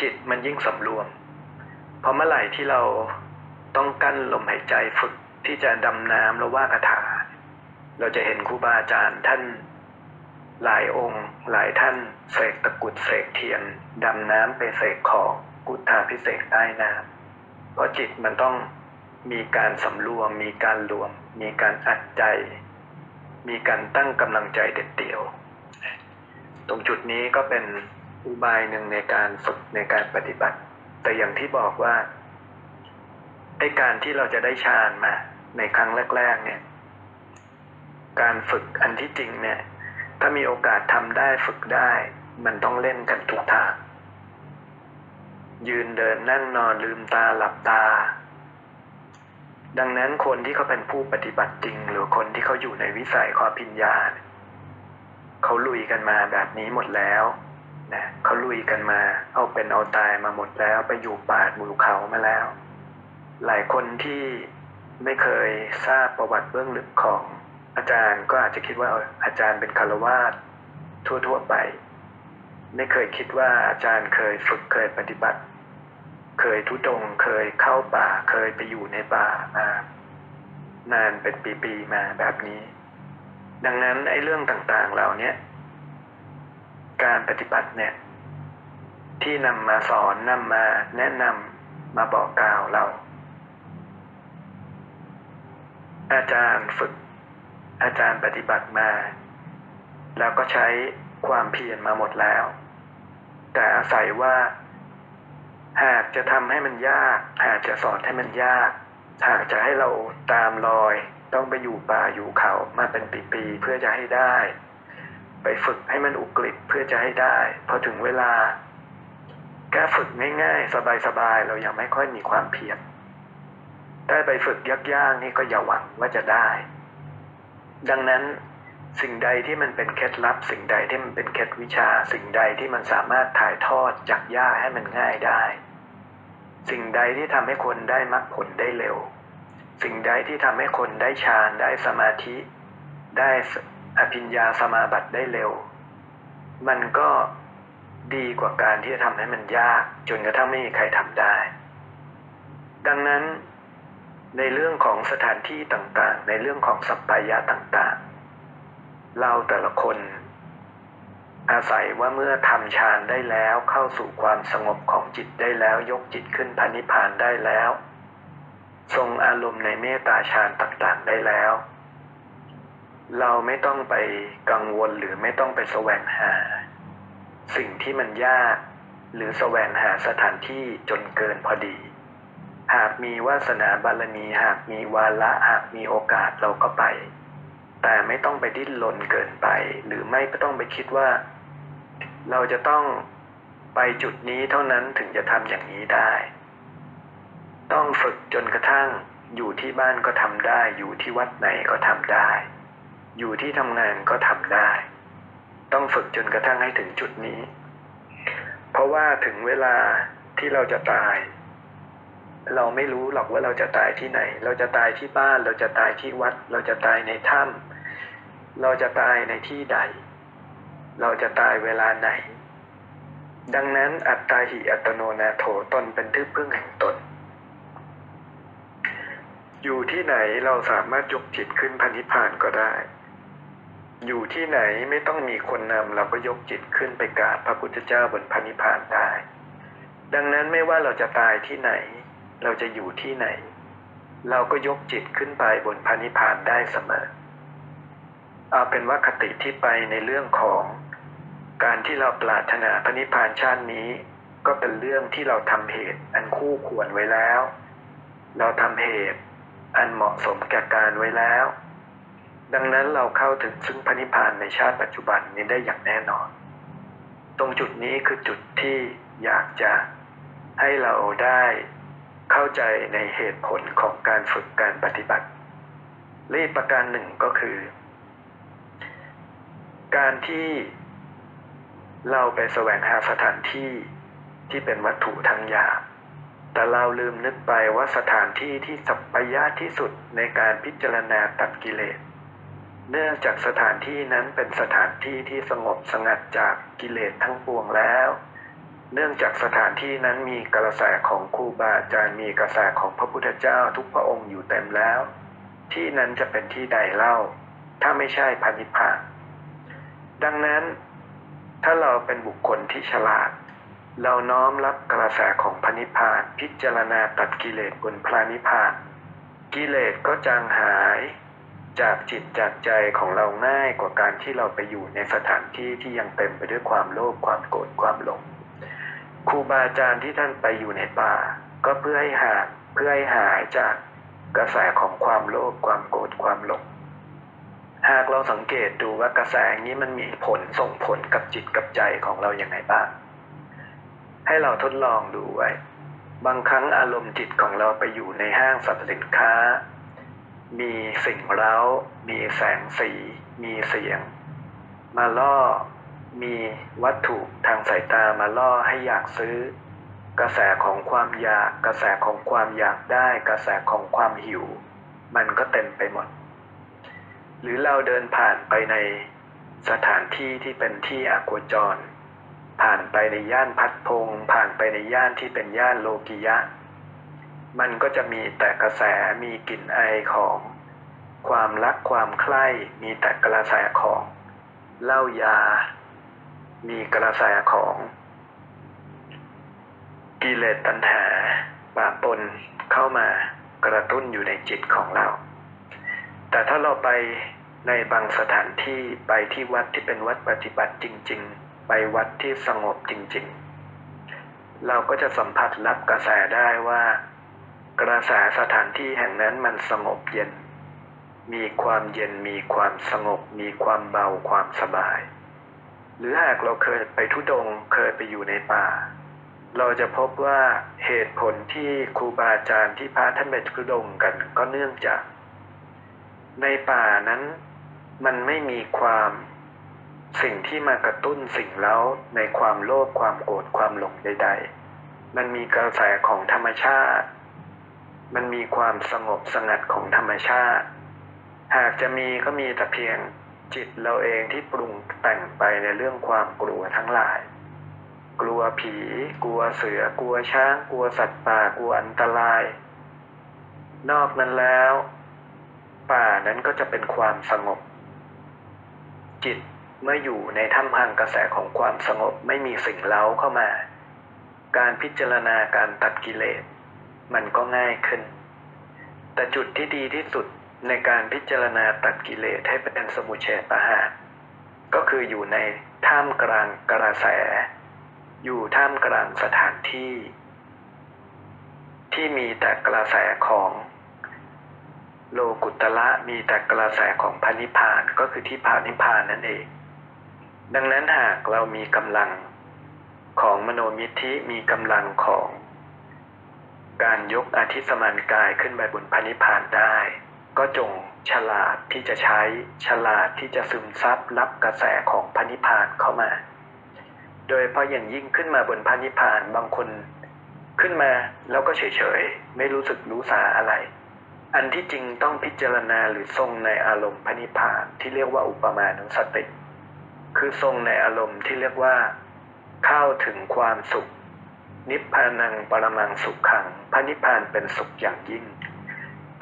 จิตมันยิ่งสำรวมพอเมื่อไหร่ที่เราต้องกั้นลมหายใจฝึกที่จะดำน้ำแล้วว่าคาถา เราจะเห็นครูบาอาจารย์ท่านหลายองค์ หลายท่านเสกตะกุดเสกเทียนดำน้ำไปเสกของกุฏาพิเศษใต้น้ำเพราะจิตมันต้องมีการสำรวม มีการรวม มีการอัดใจ มีการตั้งกำลังใจเด็ดเดี่ยว ตรงจุดนี้ก็เป็นอุบายหนึ่งในการฝึกในการปฏิบัติ แต่อย่างที่บอกว่าไอการที่เราจะได้ฌานมา ในครั้งแรก ๆ เนี่ย การฝึกอันที่จริงเนี่ย ถ้ามีโอกาสทำได้ฝึกได้ มันต้องเล่นกันทุกทาง ยืนเดินนั่งนอนลืมตาหลับตา ดังนั้นคนที่เขาเป็นผู้ปฏิบัติจริง หรือคนที่เขาอยู่ในวิสัยความพิญญาเนี่ยเขาลุยกันมาแบบนี้หมดแล้วนะเขาลุยกันมา เอาเป็นเอาตายมาหมดแล้ว ไปอยู่ป่าบุเขามาแล้ว หลายคนที่ไม่เคยทราบประวัติเบื้องลึกของอาจารย์ก็อาจจะคิดว่าอาจารย์เป็นคารวาสทั่วๆไป ไม่เคยคิดว่าอาจารย์เคยฝึกเคยปฏิบัติ เคยทุดงเคยเข้าป่าเคยไปอยู่ในป่ามานานเป็นปีๆมาแบบนี้ ดังนั้นไอ้เรื่องต่างๆเหล่านี้การปฏิบัติเนี่ย ที่นำมาสอนนำมาแนะนำมาบอกกล่าวเรา อาจารย์ฝึก อาจารย์ปฏิบัติมา แล้วก็ใช้ความเพียรมาหมดแล้ว แต่อาศัยว่า หากจะทำให้มันยาก หากจะสอนให้มันยาก หากจะให้เราตามรอย ต้องไปอยู่ป่าอยู่เขามาเป็นปีๆเพื่อจะให้ได้ ไปฝึกให้มันอุกฤษเพื่อจะให้ได้พอถึงเวลาแค่ฝึกง่ายๆ สบายๆ เรายังไม่ค่อยมีความเพียรได้ไปฝึกยากๆนี่ก็อย่าหวังว่าจะได้ ดังนั้น สิ่งใดที่มันเป็นเคล็ดลับ สิ่งใดที่มันเป็นเคล็ดวิชา สิ่งใดที่มันสามารถถ่ายทอดจากยากให้มันง่ายได้ สิ่งใดที่ทำให้คนได้มรรคผลได้เร็ว สิ่งใดที่ทำให้คนได้ฌานได้สมาธิ ได้อภิญญาสมาบัติได้เร็ว มันก็ดีกว่าการที่จะทำให้มันยาก จนกระทั่งไม่มีใครทำได้ ดังนั้นในเรื่องของสถานที่ต่างๆ ในเรื่องของสัพพายะต่างๆ เราแต่ละคน อาศัยว่าเมื่อทำฌานได้แล้วเข้าสู่ความสงบของจิตได้แล้วยกจิตขึ้นพันิพานได้แล้ว ทรงอารมณ์ในเมตตาฌานต่างๆได้แล้ว เราไม่ต้องไปกังวลหรือไม่ต้องไปแสวงหา สิ่งที่มันยาก หรือแสวงหาสถานที่จนเกินพอดี หากมีวาสนาบารมีหากมีวาระหากมีโอกาสเราก็ไป แต่ไม่ต้องไปดิ้นรนเกินไป หรือไม่ต้องไปคิดว่า เราจะต้องไปจุดนี้เท่านั้นถึงจะทำอย่างนี้ได้ ต้องฝึกจนกระทั่งอยู่ที่บ้านก็ทำได้ อยู่ที่วัดไหนก็ทำได้ อยู่ที่ทำงานก็ทำได้ ต้องฝึกจนกระทั่งให้ถึงจุดนี้ เพราะว่าถึงเวลาที่เราจะตาย เราไม่รู้หรอกว่าเราจะตายที่ไหน เราจะตายที่บ้าน เราจะตายที่วัด เราจะตายในถ้ำ เราจะตายในที่ใด เราจะตายเวลาไหน ดังนั้นอัตตาหิอัตโนนาโถตนเป็นที่พึ่งแห่งตน อยู่ที่ไหนเราสามารถยกจิตขึ้นพันิพานก็ได้ อยู่ที่ไหนไม่ต้องมีคนนำเราก็ยกจิตขึ้นไปกราบพระพุทธเจ้าบนพันิพานได้ ดังนั้นไม่ว่าเราจะตายที่ไหน เราจะอยู่ที่ไหน เราก็ยกจิตขึ้นไปบนพันิพานได้เสมอ เอาเป็นว่าคติที่ไปในเรื่องของการที่เราปรารถนาพระนิพพานชาตินี้ ก็เป็นเรื่องที่เราทำเหตุอันคู่ควรไว้แล้ว เราทำเหตุอันเหมาะสมแก่การไว้แล้ว ดังนั้นเราเข้าถึงซึ่งพระนิพพานในชาติปัจจุบันนี้ได้อย่างแน่นอน ตรงจุดนี้คือจุดที่อยากจะให้เราได้เข้าใจในเหตุผลของการฝึกการปฏิบัติและอีประการหนึ่งก็คือ การที่เราไปแสวงหาสถานที่ที่เป็นวัตถุทางยาแต่เราลืมนึกไปว่าสถานที่ที่สัพยะที่สุดในการพิจารณาตัดกิเลส เนื่องจากสถานที่นั้นเป็นสถานที่ที่สงบสงัดจากกิเลสทั้งปวงแล้ว เนื่องจากสถานที่นั้นมีกระแสของครูบาอาจารย์มีกระแสของพระพุทธเจ้าทุกพระองค์อยู่เต็มแล้ว ที่นั้นจะเป็นที่ใดเล่า ถ้าไม่ใช่พันิพพาน ดังนั้น ถ้าเราเป็นบุคคลที่ฉลาด เราน้อมรับกระแสของพระนิพพานพิจารณาตัดกิเลสบนพระนิพพานกิเลสก็จางหายจากจิตจากใจของเราง่ายกว่าการที่เราไปอยู่ในสถานที่ที่ยังเต็มไปด้วยความโลภความโกรธความหลงครูบาอาจารย์ที่ท่านไปอยู่ในป่า ก็เพื่อให้หาเพื่อให้หายจากกระแสของความโลภความโกรธความหลง หากเราสังเกตดูว่ากระแสนี้มันมีผลส่งผลกับจิตกับใจของเราอย่างไรบ้าง ให้เราทดลองดูไว้ บางครั้งอารมณ์จิตของเราไปอยู่ในห้างสรรพสินค้า มีสิ่งเร้า มีแสงสี มีเสียง มาล่อ มีวัตถุทางสายตามาล่อให้อยากซื้อ กระแสของความอยาก กระแสของความอยากได้ กระแสของความหิว มันก็เต็มไปหมด หรือเราเดินผ่านไปในสถานที่ที่เป็นที่อโคจร ผ่านไปในย่านพัดพง ผ่านไปในย่านที่เป็นย่านโลกิยะ มันก็จะมีแต่กระแสมีกลิ่นไอของความรักความใคร่มีแต่กระแสของเหล้ายา มีกระแสของ กิเลสตัณหาปาปนเข้ามากระตุ้นอยู่ในจิตของเรา แต่ถ้าเราไปในบางสถานที่ไปที่วัดที่เป็นวัดปฏิบัติจริง ๆ ไปวัดที่สงบจริง ๆ เราก็จะสัมผัสรับกระแสได้ว่า กระแสสถานที่แห่งนั้นมันสงบเย็น มีความเย็นมีความสงบ มีความเบาความสบาย หรือหากเราเคยไปทุดงเคยไปอยู่ในป่า เราจะพบว่าเหตุผลที่ครูบาอาจารย์ที่พระท่านไปทุดงกันก็เนื่องจาก ในป่านั้น มันไม่มีความสิ่งที่มากระตุ้นสิ่งแล้วในความโลภความโกรธความหลงใด ๆ มันมีกระแสของธรรมชาติ มันมีความสงบสงัดของธรรมชาติ หากจะมีก็มีแต่เพียงจิตเราเองที่ปรุงแต่งไปในเรื่องความกลัวทั้งหลาย กลัวผี กลัวเสือ กลัวช้าง กลัวสัตว์ป่ากลัวอันตราย นอกนั้นแล้ว ป่านั้นก็จะเป็นความสงบ จิตเมื่ออยู่ในถ้ำห่างกระแสของความสงบไม่มีสิ่งเล้าเข้ามา การพิจารณาการตัดกิเลส มันก็ง่ายขึ้น แต่จุดที่ดีที่สุดในการพิจารณาตัดกิเลสให้เป็นสมุเฉตประหารก็คืออยู่ในท่ามกลางกระแส อยู่ท่ามกลางสถานที่ ที่มีแต่กระแสของ โลกุตละมีแต่กระแสของพระนิพพานก็คือที่พานิพพานนั่นเอง ดังนั้นหากเรามีกำลังของมโนมิทธิมีกำลังของการยกอธิสมานกายขึ้นไปบนพระนิพพานได้ ก็จงฉลาดที่จะใช้ฉลาดที่จะซึมซับรับกระแสของพระนิพพานเข้ามา โดยเพราะอย่างยิ่งขึ้นมาบนพระนิพพานบางคนขึ้นมาแล้วก็เฉยๆ ไม่รู้สึกรู้สาอะไร อันที่จริงต้องพิจารณาหรือทรงในอารมณ์พระนิพพานที่เรียกว่าอุปมาณสติ คือทรงในอารมณ์ที่เรียกว่า เข้าถึงความสุข นิพพานังปรมังสุขขังพระนิพพานเป็นสุขอย่างยิ่ง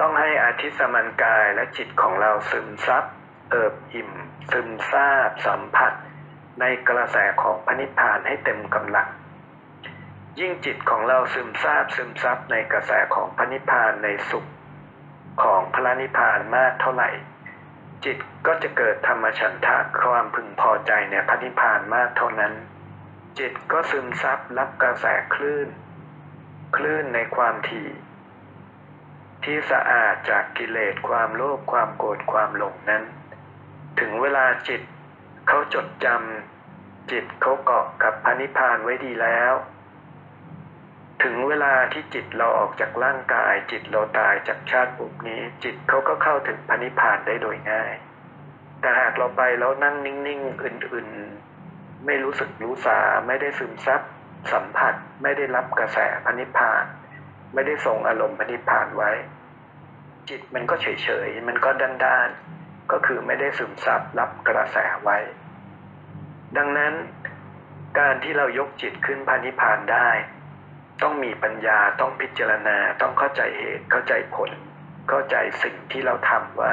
ต้องให้อาทิสมันกายและจิตของเราซึมซับเอิบอิ่ม ซึมซาบสัมผัส ในกระแสของพระนิพพานให้เต็มกำลังยิ่งจิตของเราซึมซาบซึมซับในกระแสของพระนิพพานในสุข ของพระนิพพานมากเท่าไหร่ จิตก็จะเกิดธรรมฉันทะความพึงพอใจในพระนิพพานมากเท่านั้น จิตก็ซึมซับรับกระแสคลื่น คลื่นในความถี่ ที่สะอาดจากกิเลสความโลภความโกรธความหลงนั้น ถึงเวลาจิตเขาจดจำจิตเขาเกาะกับพระนิพพานไว้ดีแล้ว ถึงเวลาที่จิตเราออกจากร่างกาย จิตเราตายจากชาติภพนี้ จิตเขาก็เข้าถึงพระนิพพานได้โดยง่าย แต่หากเราไปแล้วนั่งนิ่งๆอื่นๆ ไม่รู้สึกรู้สาไม่ได้ซึมซับสัมผัสไม่ได้รับกระแสพระนิพพาน ไม่ได้ทรงอารมณ์พระนิพพานไว้ จิตมันก็เฉยๆ มันก็ด้านๆ ก็คือไม่ได้ซึมซับรับกระแสไว้ ดังนั้น การที่เรายกจิตขึ้นพระนิพพานได้ ต้องมีปัญญาต้องพิจารณาต้องเข้าใจเหตุเข้าใจผล เข้าใจสิ่งที่เราทำว่า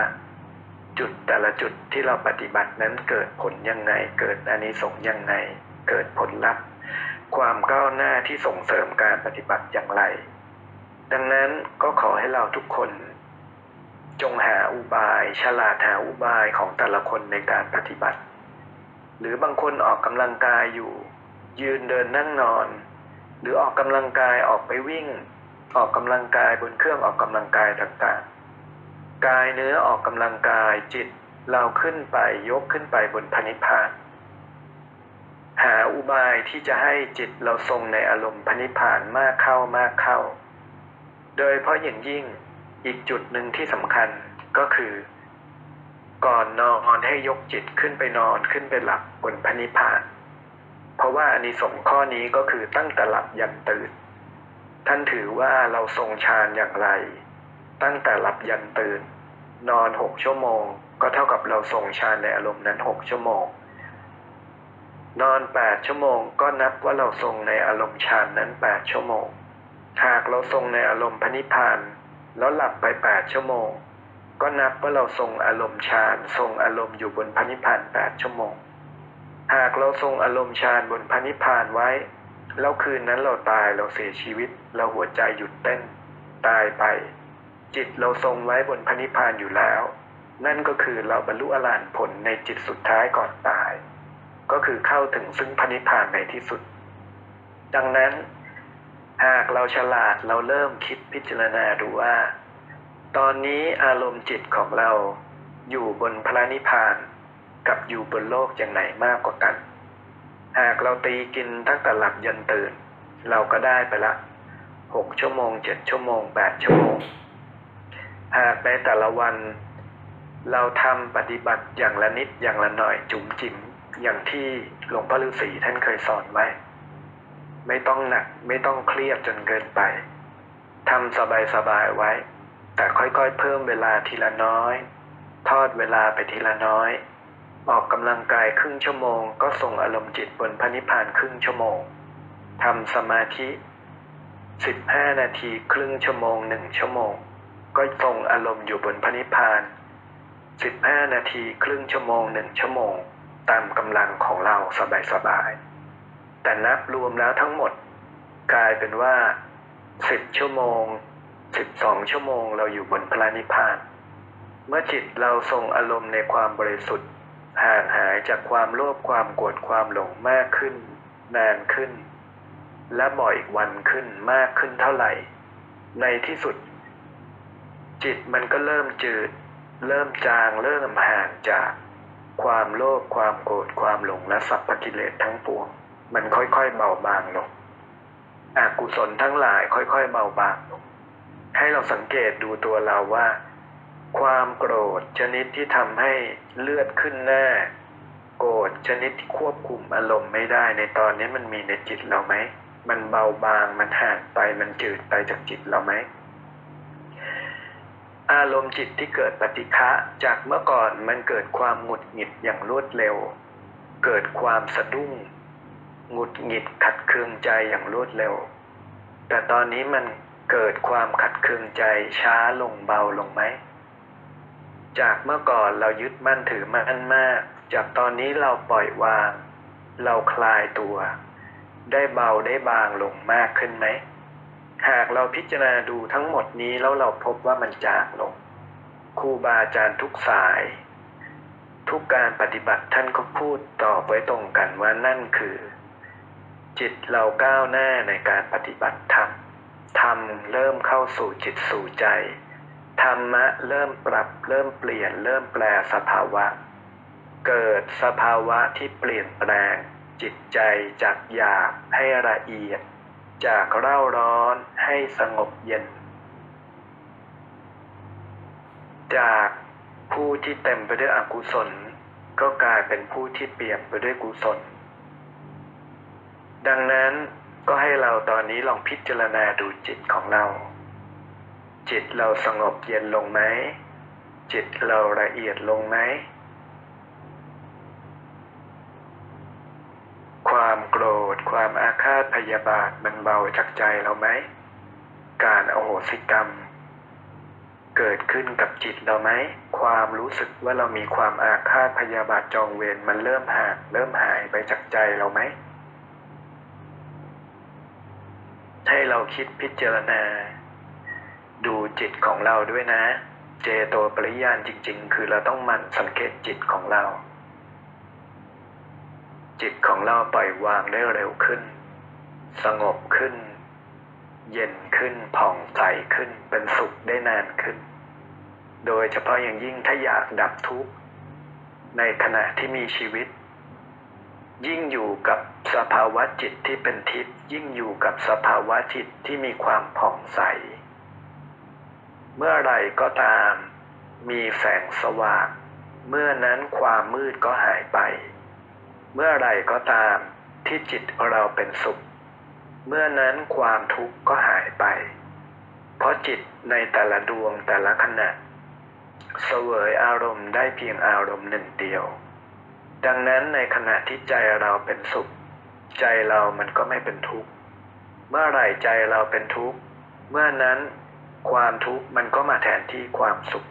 จุดแต่ละจุดที่เราปฏิบัตินั้นเกิดผลยังไง เกิดอานิสงส์ยังไง เกิดผลลัพธ์ความก้าวหน้าที่ส่งเสริมการปฏิบัติอย่างไร ดังนั้นก็ขอให้เราทุกคน จงหาอุบาย ฉลาดหาอุบายของแต่ละคนในการปฏิบัติ หรือบางคนออกกำลังกายอยู่ ยืนเดินนั่งนอน หรือออกกำลังกายออกไปวิ่ง ออกกำลังกายบนเครื่องออกกำลังกายต่างๆ กายเนื้อออกกำลังกายจิตเราขึ้นไปยกขึ้นไปบนพนิพพาน หาอุบายที่จะให้จิตเราทรงในอารมณ์พนิพพานมากเข้ามากเข้า โดยเพราะอย่างยิ่งอีกจุดหนึ่งที่สำคัญก็คือ ก่อนนอนให้ยกจิตขึ้นไปนอนขึ้นไปหลับบนพนิพพาน เพราะว่าอานิสงส์ข้อนี้ก็คือตั้งแต่หลับยันตื่น ท่านถือว่าเราทรงฌานอย่างไร ตั้งแต่หลับยันตื่น นอนหกชั่วโมง ก็เท่ากับเราทรงฌานในอารมณ์นั้นหกชั่วโมง นอนแปดชั่วโมง ก็นับว่าเราทรงในอารมณ์ฌานนั้นแปดชั่วโมง หากเราทรงในอารมณ์พนิพานแล้วหลับไปแปดชั่วโมง ก็นับว่าเราทรงอารมณ์ฌานทรงอารมณ์อยู่บนพนิพานแปดชั่วโมง หากเราทรงอารมณ์ฌานบนพระนิพพานไว้ แล้วคืนนั้นเราตายเราเสียชีวิต เราหัวใจหยุดเต้น ตายไป จิตเราทรงไว้บนพระนิพพานอยู่แล้ว นั่นก็คือเราบรรลุอรหันต์ผลในจิตสุดท้ายก่อนตาย ก็คือเข้าถึงซึ่งพระนิพพานในที่สุด ดังนั้น หากเราฉลาดเราเริ่มคิดพิจารณาดูว่า ตอนนี้อารมณ์จิตของเราอยู่บนพระนิพพาน กับอยู่บนโลกอย่างไหนมากกว่ากัน หากเราตีกินตั้งแต่หลับยันตื่น เราก็ได้ไปละหกชั่วโมงเจ็ดชั่วโมงแปดชั่วโมง หากในแต่ละวัน เราทำปฏิบัติอย่างละนิดอย่างละหน่อยจุ๋มจิ๋มอย่างที่หลวงพ่อฤาษีท่านเคยสอนไว้ไม่ต้องหนักไม่ต้องเครียดจนเกินไปทำสบายๆไว้ แต่ค่อยๆเพิ่มเวลาทีละน้อย ทอดเวลาไปทีละน้อย ออกกำลังกายครึ่งชั่วโมง ก็ส่งอารมณ์จิตบนพระนิพพานครึ่งชั่วโมงทำสมาธิสิบห้านาทีครึ่งชั่วโมงหนึ่งชั่วโมง ก็ส่งอารมณ์อยู่บนพระนิพพานสิบห้านาทีครึ่งชั่วโมงหนึ่งชั่วโมง ตามกำลังของเราสบายๆแต่นับรวมแล้วทั้งหมด กลายเป็นว่าสิบชั่วโมงสิบสองชั่วโมงเราอยู่บนพระนิพพาน เมื่อจิตเราทรงอารมณ์ในความบริสุทธิ์ ห่างหายจากความโลภความโกรธความหลงมากขึ้น นานขึ้น และบ่อยวันขึ้นมากขึ้นเท่าไหร่ ในที่สุด จิตมันก็เริ่มจืด เริ่มจางเริ่มห่างจากความโลภความโกรธความหลงและสัพพกิเลสทั้งปวง มันค่อยๆเบาบางลงอกุศลทั้งหลายค่อยๆเบาบางลงให้เราสังเกตดูตัวเราว่า ความโกรธชนิดที่ทำให้เลือดขึ้นหน้า โกรธชนิดที่ควบคุมอารมณ์ไม่ได้ในตอนนี้มันมีในจิตเราไหม มันเบาบางมันห่างไปมันจืดไปจากจิตเราไหมอารมณ์จิตที่เกิดปฏิฆะจากเมื่อก่อนมันเกิดความหงุดหงิดอย่างรวดเร็ว เกิดความสะดุ้งหงุดหงิดขัดเคืองใจอย่างรวดเร็ว แต่ตอนนี้มันเกิดความขัดเคืองใจช้าลงเบาลงไหม จากเมื่อก่อนเรายึดมั่นถือมั่นมาก จากตอนนี้เราปล่อยวาง เราคลายตัว ได้เบาได้บางลงมากขึ้นไหม หากเราพิจารณาดูทั้งหมดนี้แล้วเราพบว่ามันจางลงครูบาอาจารย์ทุกสาย ทุกการปฏิบัติท่านก็พูดตอบไว้ตรงกันว่านั่นคือ จิตเราก้าวหน้าในการปฏิบัติธรรมธรรมเริ่มเข้าสู่จิตสู่ใจ ธรรมะเริ่มปรับเริ่มเปลี่ยน เริ่มแปลสภาวะ เกิดสภาวะที่เปลี่ยนแปลง จิตใจจากหยาบให้ละเอียด จากเร่าร้อนให้สงบเย็น จากผู้ที่เต็มไปด้วยอกุศล ก็กลายเป็นผู้ที่เปี่ยมไปด้วยกุศล ดังนั้นก็ให้เราตอนนี้ลองพิจารณาดูจิตของเรา จิตเราสงบเย็นลงไหม จิตเราละเอียดลงไหม ความโกรธความอาฆาตพยาบาทมันเบาจากใจเราไหม การโอโหสิกรรม เกิดขึ้นกับจิตเราไหม ความรู้สึกว่าเรามีความอาฆาตพยาบาทจองเวรมันเริ่มห่างเริ่มหายไปจากใจเราไหม ให้เราคิดพิจารณา ดูจิตของเราด้วยนะ เจโตปริยานจริง ๆ คือเราต้องมันสังเกตจิตของเรา จิตของเราปล่อยวางได้เร็วขึ้น สงบขึ้น เย็นขึ้นผ่องใสขึ้นเป็นสุขได้นานขึ้น โดยเฉพาะอย่างยิ่งถ้าอยากดับทุกข์ ในขณะที่มีชีวิต ยิ่งอยู่กับสภาวะจิตที่เป็นทิพย์ยิ่งอยู่กับสภาวะจิตที่มีความผ่องใส เมื่อไรก็ตาม มีแสงสว่าง เมื่อนั้นความมืดก็หายไป เมื่อไรก็ตามที่จิตเราเป็นสุข เมื่อนั้นความทุกข์ก็หายไป เพราะจิตในแต่ละดวงแต่ละขณะเสวยอารมณ์ได้เพียงอารมณ์หนึ่งเดียว ดังนั้นในขณะที่ใจเราเป็นสุข ใจเรามันก็ไม่เป็นทุกข์ เมื่อไหร่ใจเราเป็นทุกข์ เมื่อนั้น ความทุกข์มันก็มาแทนที่ความสุข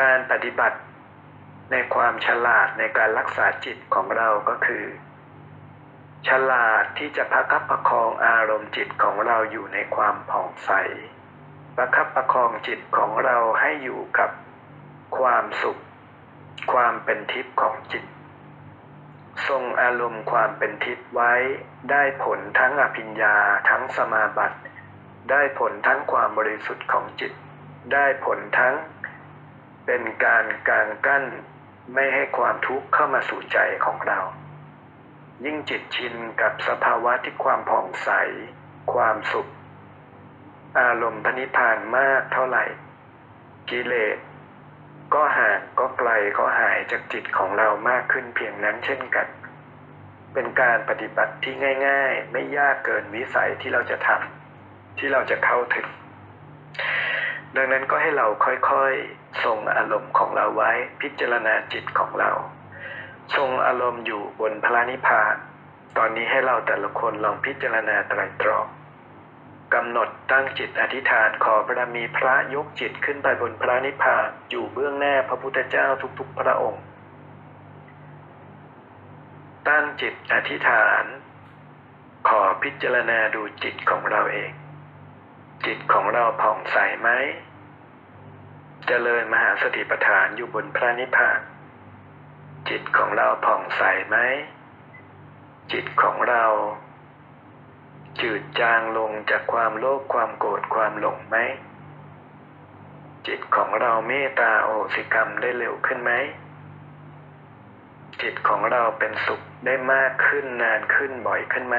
การปฏิบัติในความฉลาดในการรักษาจิตของเราก็คือ ฉลาดที่จะประคับประคองอารมณ์จิตของเราอยู่ในความผ่องใสประคับประคองจิตของเราให้อยู่กับความสุข ความเป็นทิพย์ของจิต ทรงอารมณ์ความเป็นทิพย์ไว้ได้ผลทั้งอภิญญาทั้งสมาบัติ ได้ผลทั้งความบริสุทธิ์ของจิต ได้ผลทั้ง เป็นการการกั้นไม่ให้ความทุกข์เข้ามาสู่ใจของเรา ยิ่งจิตชินกับสภาวะที่ความผ่องใส ความสุข อารมณ์พนิพพานมากเท่าไหร่ กิเลสก็ห่างก็ไกลก็หายจากจิตของเรามากขึ้นเพียงนั้นเช่นกัน เป็นการปฏิบัติที่ง่าย ๆ ไม่ยากเกินวิสัยที่เราจะทำ ที่เราจะเข้าถึง ดังนั้นก็ให้เราค่อยๆทรงอารมณ์ของเราไว้พิจารณาจิตของเรา ทรงอารมณ์อยู่บนพระนิพพานตอนนี้ให้เราแต่ละคนลองพิจารณาไตรตรองกำหนดตั้งจิตอธิษฐานขอบารมีพระยกจิตขึ้นไปบนพระนิพพานอยู่เบื้องหน้าพระพุทธเจ้าทุกๆ พระองค์ ตั้งจิตอธิษฐาน ขอพิจารณาดูจิตของเราเอง จิตของเราผ่องใสไหมเจริญมหาสติปัฏฐานอยู่บนพระนิพพาน จิตของเราผ่องใสไหม จิตของเรา จืดจางลงจากความโลภความโกรธความหลงไหม จิตของเราเมตตาโอสิกรรมได้เร็วขึ้นไหม จิตของเราเป็นสุขได้มากขึ้นนานขึ้นบ่อยขึ้นไหม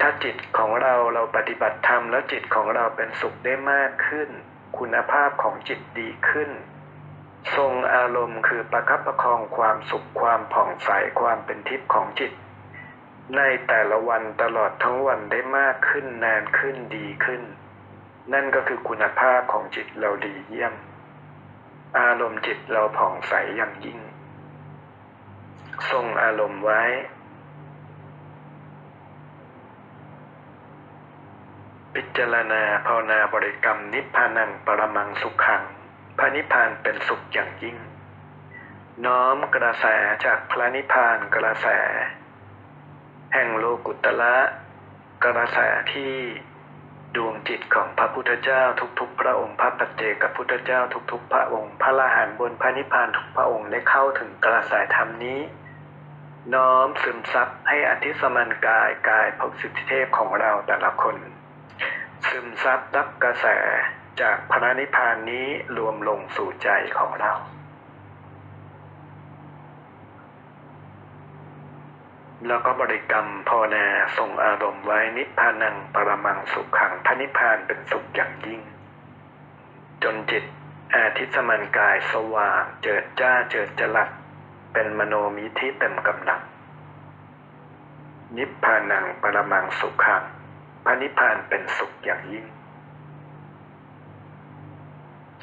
ถ้าจิตของเราเราปฏิบัติธรรมแล้วจิตของเราเป็นสุขได้มากขึ้น คุณภาพของจิตดีขึ้น ทรงอารมณ์คือประคับประคองความสุขความผ่องใสความเป็นทิพย์ของจิต ในแต่ละวันตลอดทั้งวันได้มากขึ้นนานขึ้นดีขึ้น นั่นก็คือคุณภาพของจิตเราดีเยี่ยม อารมณ์จิตเราผ่องใสอย่างยิ่ง ทรงอารมณ์ไว้ จารณาภาวนาบริกรรมนิพพานังปรมังสุขขังพระนิพพานเป็นสุขอย่างยิ่ง น้อมกระแสจากพระนิพพานกระแส แห่งโลกุตละกระแสที่ดวงจิตของพระพุทธเจ้าทุกๆ พระองค์พระปัจเจกพุทธเจ้าทุกๆ พระองค์ พระลาหันบนพระนิพพานทุกพระองค์ได้เข้าถึงกระแสธรรมนี้ น้อมซึมซับให้อธิสมันกายกายภพสิทธิเทพของเราแต่ละคน ซึมซับรับกระแสจากพระนิพพานนี้รวมลงสู่ใจของเรา แล้วก็บริกรรมภาวนาส่งอารมณ์ไว้นิพพานังปรมังสุขขังพระนิพพานเป็นสุขอย่างยิ่ง จนจิตอาทิตสมันกายสว่าง เจิดจ้าเจิดจรัสเป็นมโนมิธิเต็มกำลัง นิพพานังปรมังสุขขัง พระนิพพานเป็นสุขอย่างยิ่ง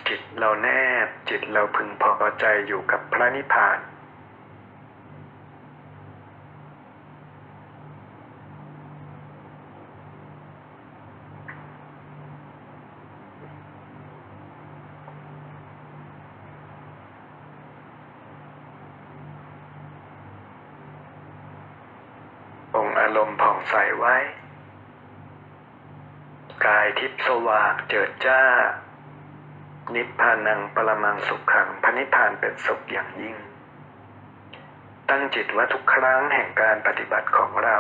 จิตเราแนบจิตเราพึงพอใจอยู่กับพระนิพพาน องค์อารมณ์ผ่องใสไว้ กายทิพย์ สว่างเจิดจ้า นิพพานังปรมังสุขขังพระนิพพานเป็นสุขอย่างยิ่ง ตั้งจิตว่าทุกครั้งแห่งการปฏิบัติของเรา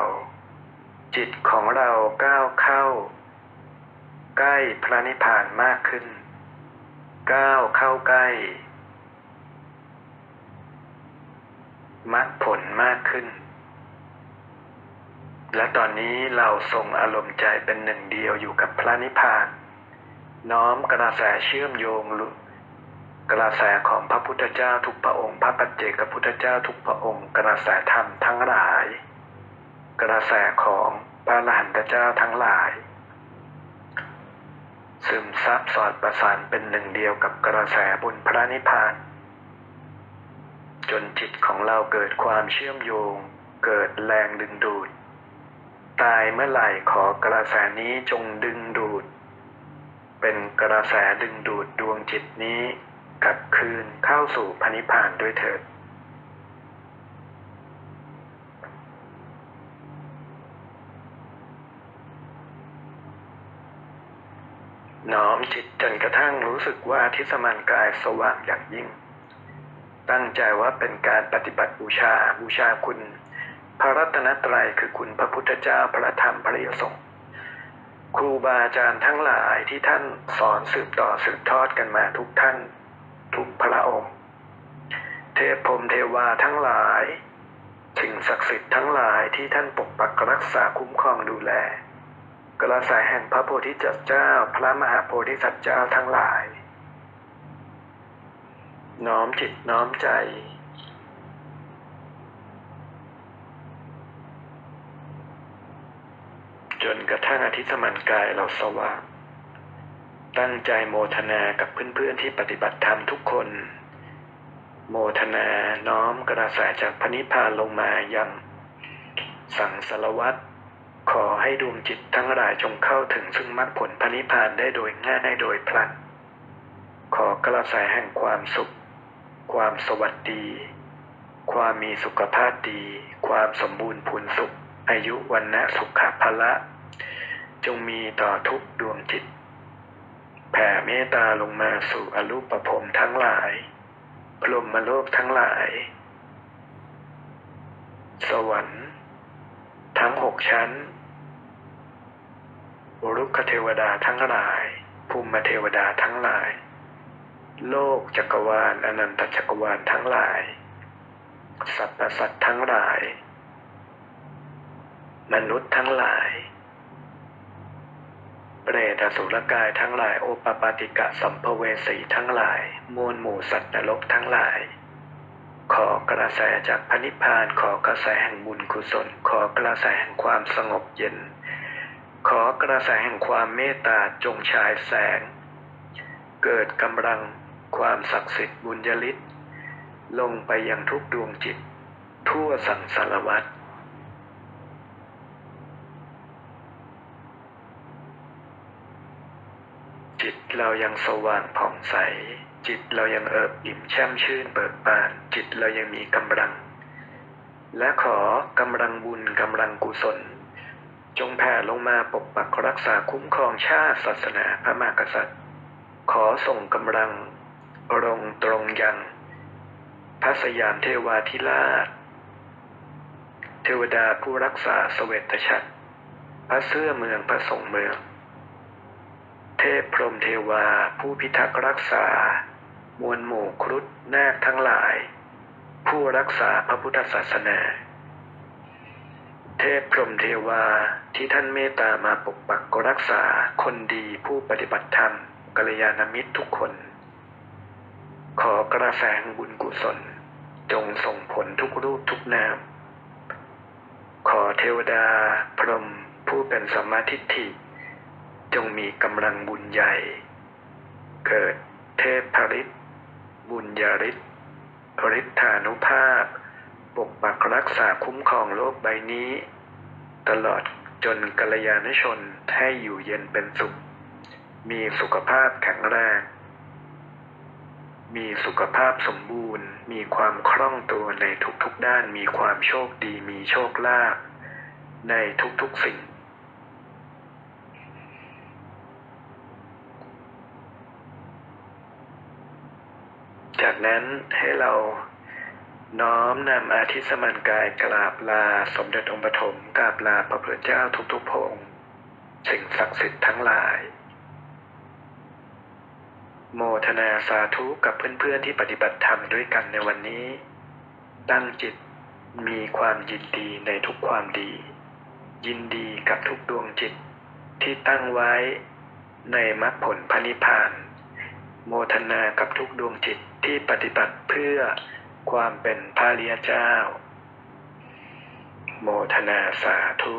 จิตของเราก้าวเข้า ใกล้พระนิพพานมากขึ้น ก้าวเข้าใกล้มรรคผลมากขึ้น และตอนนี้เราส่งอารมณ์ใจเป็นหนึ่งเดียวอยู่กับพระนิพพาน น้อมกระแสเชื่อมโยงลุกระแสของพระพุทธเจ้าทุกพระองค์ พระปัจเจกพุทธเจ้าทุกพระองค์ กระแสธรรมทั้งหลาย กระแสของพระอรหันตเจ้าทั้งหลาย ซึมซับสอดประสานเป็นหนึ่งเดียวกับกระแสบุญพระนิพพาน จนจิตของเราเกิดความเชื่อมโยง เกิดแรงดึงดูด ตายเมื่อไหร่ขอกระแสนี้จงดึงดูด เป็นกระแสดึงดูดดวงจิตนี้กลับคืนเข้าสู่พนิพพานด้วยเถิด น้อมจิตจนกระทั่งรู้สึกว่าทิสมันกายสว่างอย่างยิ่ง ตั้งใจว่าเป็นการปฏิบัติบูชาบูชาคุณ พระรัตนตรัยคือคุณพระพุทธเจ้าพระธรรมพระยสงฆ์ครูบาอาจารย์ทั้งหลายที่ท่านสอนสืบต่อสืบทอดกันมาทุกท่าน ทุกพระองค์ เทพพรมเทวาทั้งหลาย สิ่งศักดิ์สิทธิ์ทั้งหลายที่ท่านปกปักรักษาคุ้มครองดูแล กระแสแห่งพระโพธิสัตว์เจ้า พระมหาโพธิสัตว์เจ้าทั้งหลาย น้อมจิตน้อมใจ จนกระทั่งอาทิตย์สมันกายเราสว่าง ตั้งใจโมทนากับเพื่อนๆที่ปฏิบัติธรรมทุกคน โมทนาน้อมกระแสจากพนิพพานลงมายังสั่งสารวัตรขอให้ดวงจิตทั้งหลายจงเข้าถึงซึ่งมรรคผลพนิพพานได้โดยง่ายโดยพลัน ขอกระแสแห่งความสุข ความสวัสดี ความมีสุขภาพดี ความสมบูรณ์พูนสุข อายุวันนะสุขภละ จงมีต่อทุกดวงจิต แผ่เมตตาลงมาสู่อรูปภพทั้งหลาย พรหมโลกทั้งหลาย สวรรค์ ทั้งหกชั้นรุกขเทวดาทั้งหลาย ภูมิเทวดาทั้งหลาย โลกจักรวาลอนันตจักรวาลทั้งหลาย สัตว์สัตว์ทั้งหลาย มนุษย์ทั้งหลาย เปรตอสุรกายทั้งหลาย โอปปาติกะสัมภเวสีทั้งหลาย มวลหมู่สัตว์นรกทั้งหลาย ขอกระแสจากพระนิพพานขอกระแสแห่งบุญกุศล ขอกระแสแห่งความสงบเย็น ขอกระแสแห่งความเมตตาจงฉายแสง เกิดกำลังความศักดิ์สิทธิ์บุญญาลิศลงไปยังทุกดวงจิต ทั่วสังสารวัฏจิต เรายังสว่างผ่องใส จิตเรายังเอิบอิ่มแช่มชื่นเบิกบาน จิตเรายังมีกำลัง และขอกำลังบุญกำลังกุศล จงแผ่ลงมาปกปักรักษาคุ้มครองชาติศาสนาพระมหากษัตริย์ ขอส่งกำลังลงตรงยังพระสยามเทวาธิราช เทวดาผู้รักษาสเวตฉัตรพระเสื้อเมืองพระสงเมือง เทพพรหมเทวาผู้พิทักษ์รักษา มวลหมู่ครุฑนาคทั้งหลาย ผู้รักษาพระพุทธศาสนา เทพพรหมเทวาที่ท่านเมตตามาปกปักรักษาคนดีผู้ปฏิบัติธรรมกัลยาณมิตรทุกคน ขอกระแสงบุญกุศล จงส่งผลทุกรูปทุกนาม ขอเทวดาพรหมผู้เป็นสัมมาทิฏฐิ จงมีกำลังบุญใหญ่ เกิดเทพพริตบุญญาฤทธิ์ฤทธานุภาพ ปกปักรักษาคุ้มครองโลกใบนี้ ตลอดจนกัลยาณชนให้อยู่เย็นเป็นสุข มีสุขภาพแข็งแรง มีสุขภาพสมบูรณ์ มีความคล่องตัวในทุกๆด้าน มีความโชคดี มีโชคลาภในทุกๆสิ่ง จากนั้นให้เราน้อมนำอาทิสมันกายกราบลาสมเด็จองค์ปฐมกราบลาพระพุทธเจ้าทุกๆพระองสิ่งศักดิ์สิทธิ์ทั้งหลาย โมทนาสาธุกับเพื่อนๆที่ปฏิบัติธรรมด้วยกันในวันนี้ ตั้งจิตมีความยินดีในทุกความดี ยินดีกับทุกดวงจิตที่ตั้งไว้ในมรรคผลพระนิพพาน โมทนากับทุกดวงจิตที่ปฏิบัติเพื่อความเป็นพระเรียเจ้า โมทนาสาธุ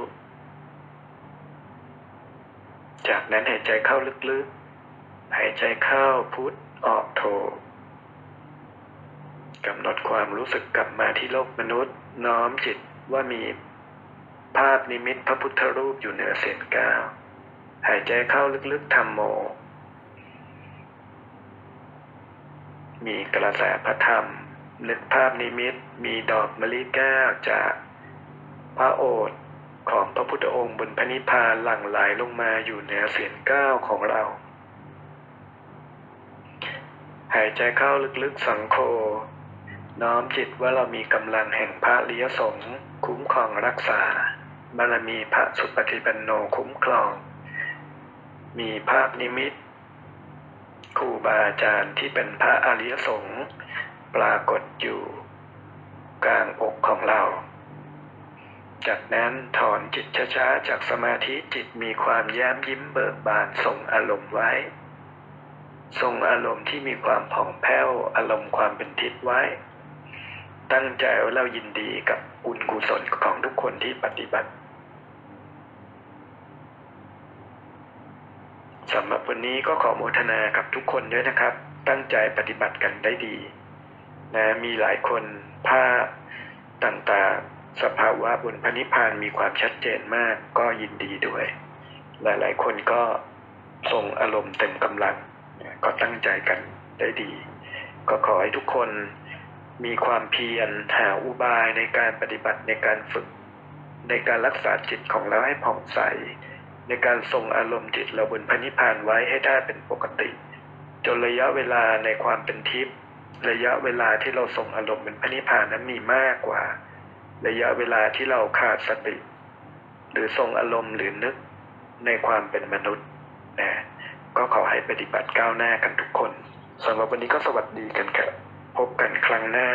จากนั้นหายใจเข้าลึกๆ หายใจเข้าพุทธออกโทกำหนดความรู้สึกกลับมาที่โลกมนุษย์ น้อมจิตว่ามีภาพนิมิตพระพุทธรูปอยู่เหนือเสียนก้าวหายใจเข้าลึกๆทำโม มีกระแสพระธรรม นึกภาพนิมิต มีดอกมะลิแก้วจากพระโอษฐ์ของพระพุทธองค์บนพระนิพพานหลั่งไหลลงมาอยู่เหนือเสียนก้าวของเรา หายใจเข้าลึกๆสังโฆน้อมจิตว่าเรามีกำลังแห่งพระเลียสงคุ้มครองรักษาบารมีพระสุปฏิปันโนคุ้มครอง มีภาพนิมิต ครูบาอาจารย์ที่เป็นพระอริยสงฆ์ปรากฏอยู่กลางอกของเรา จากนั้นถอนจิตช้าๆจากสมาธิจิตมีความแย้มยิ้มเบิกบานส่งอารมณ์ไว้ ส่งอารมณ์ที่มีความผ่องแผ้วอารมณ์ความเป็นทิพย์ไว้ ตั้งใจว่าเรายินดีกับบุญกุศลของทุกคนที่ปฏิบัติ สำหรับวันนี้ก็ขอโมทนากับทุกคนด้วยนะครับ ตั้งใจปฏิบัติกันได้ดีนะมีหลายคนภาพต่างๆ สภาวะบนพระนิพพานมีความชัดเจนมากก็ยินดีด้วย หลายๆ คนก็ส่งอารมณ์เต็มกำลัง ก็ตั้งใจกันได้ดี ก็ขอให้ทุกคนมีความเพียรหาอุบายในการปฏิบัติในการฝึกในการรักษาจิตของเราให้ผ่องใส ในการทรงอารมณ์จิตเราบนพระนิพพานไว้ให้ได้เป็นปกติ จนระยะเวลาในความเป็นทิพย์ระยะเวลาที่เราทรงอารมณ์เป็นพระนิพพานนั้นมีมากกว่า ระยะเวลาที่เราขาดสติ หรือทรงอารมณ์หรือนึกในความเป็นมนุษย์นะก็ขอให้ปฏิบัติก้าวหน้ากันทุกคนสำหรับวันนี้ก็สวัสดีกันครับพบกันครั้งหน้า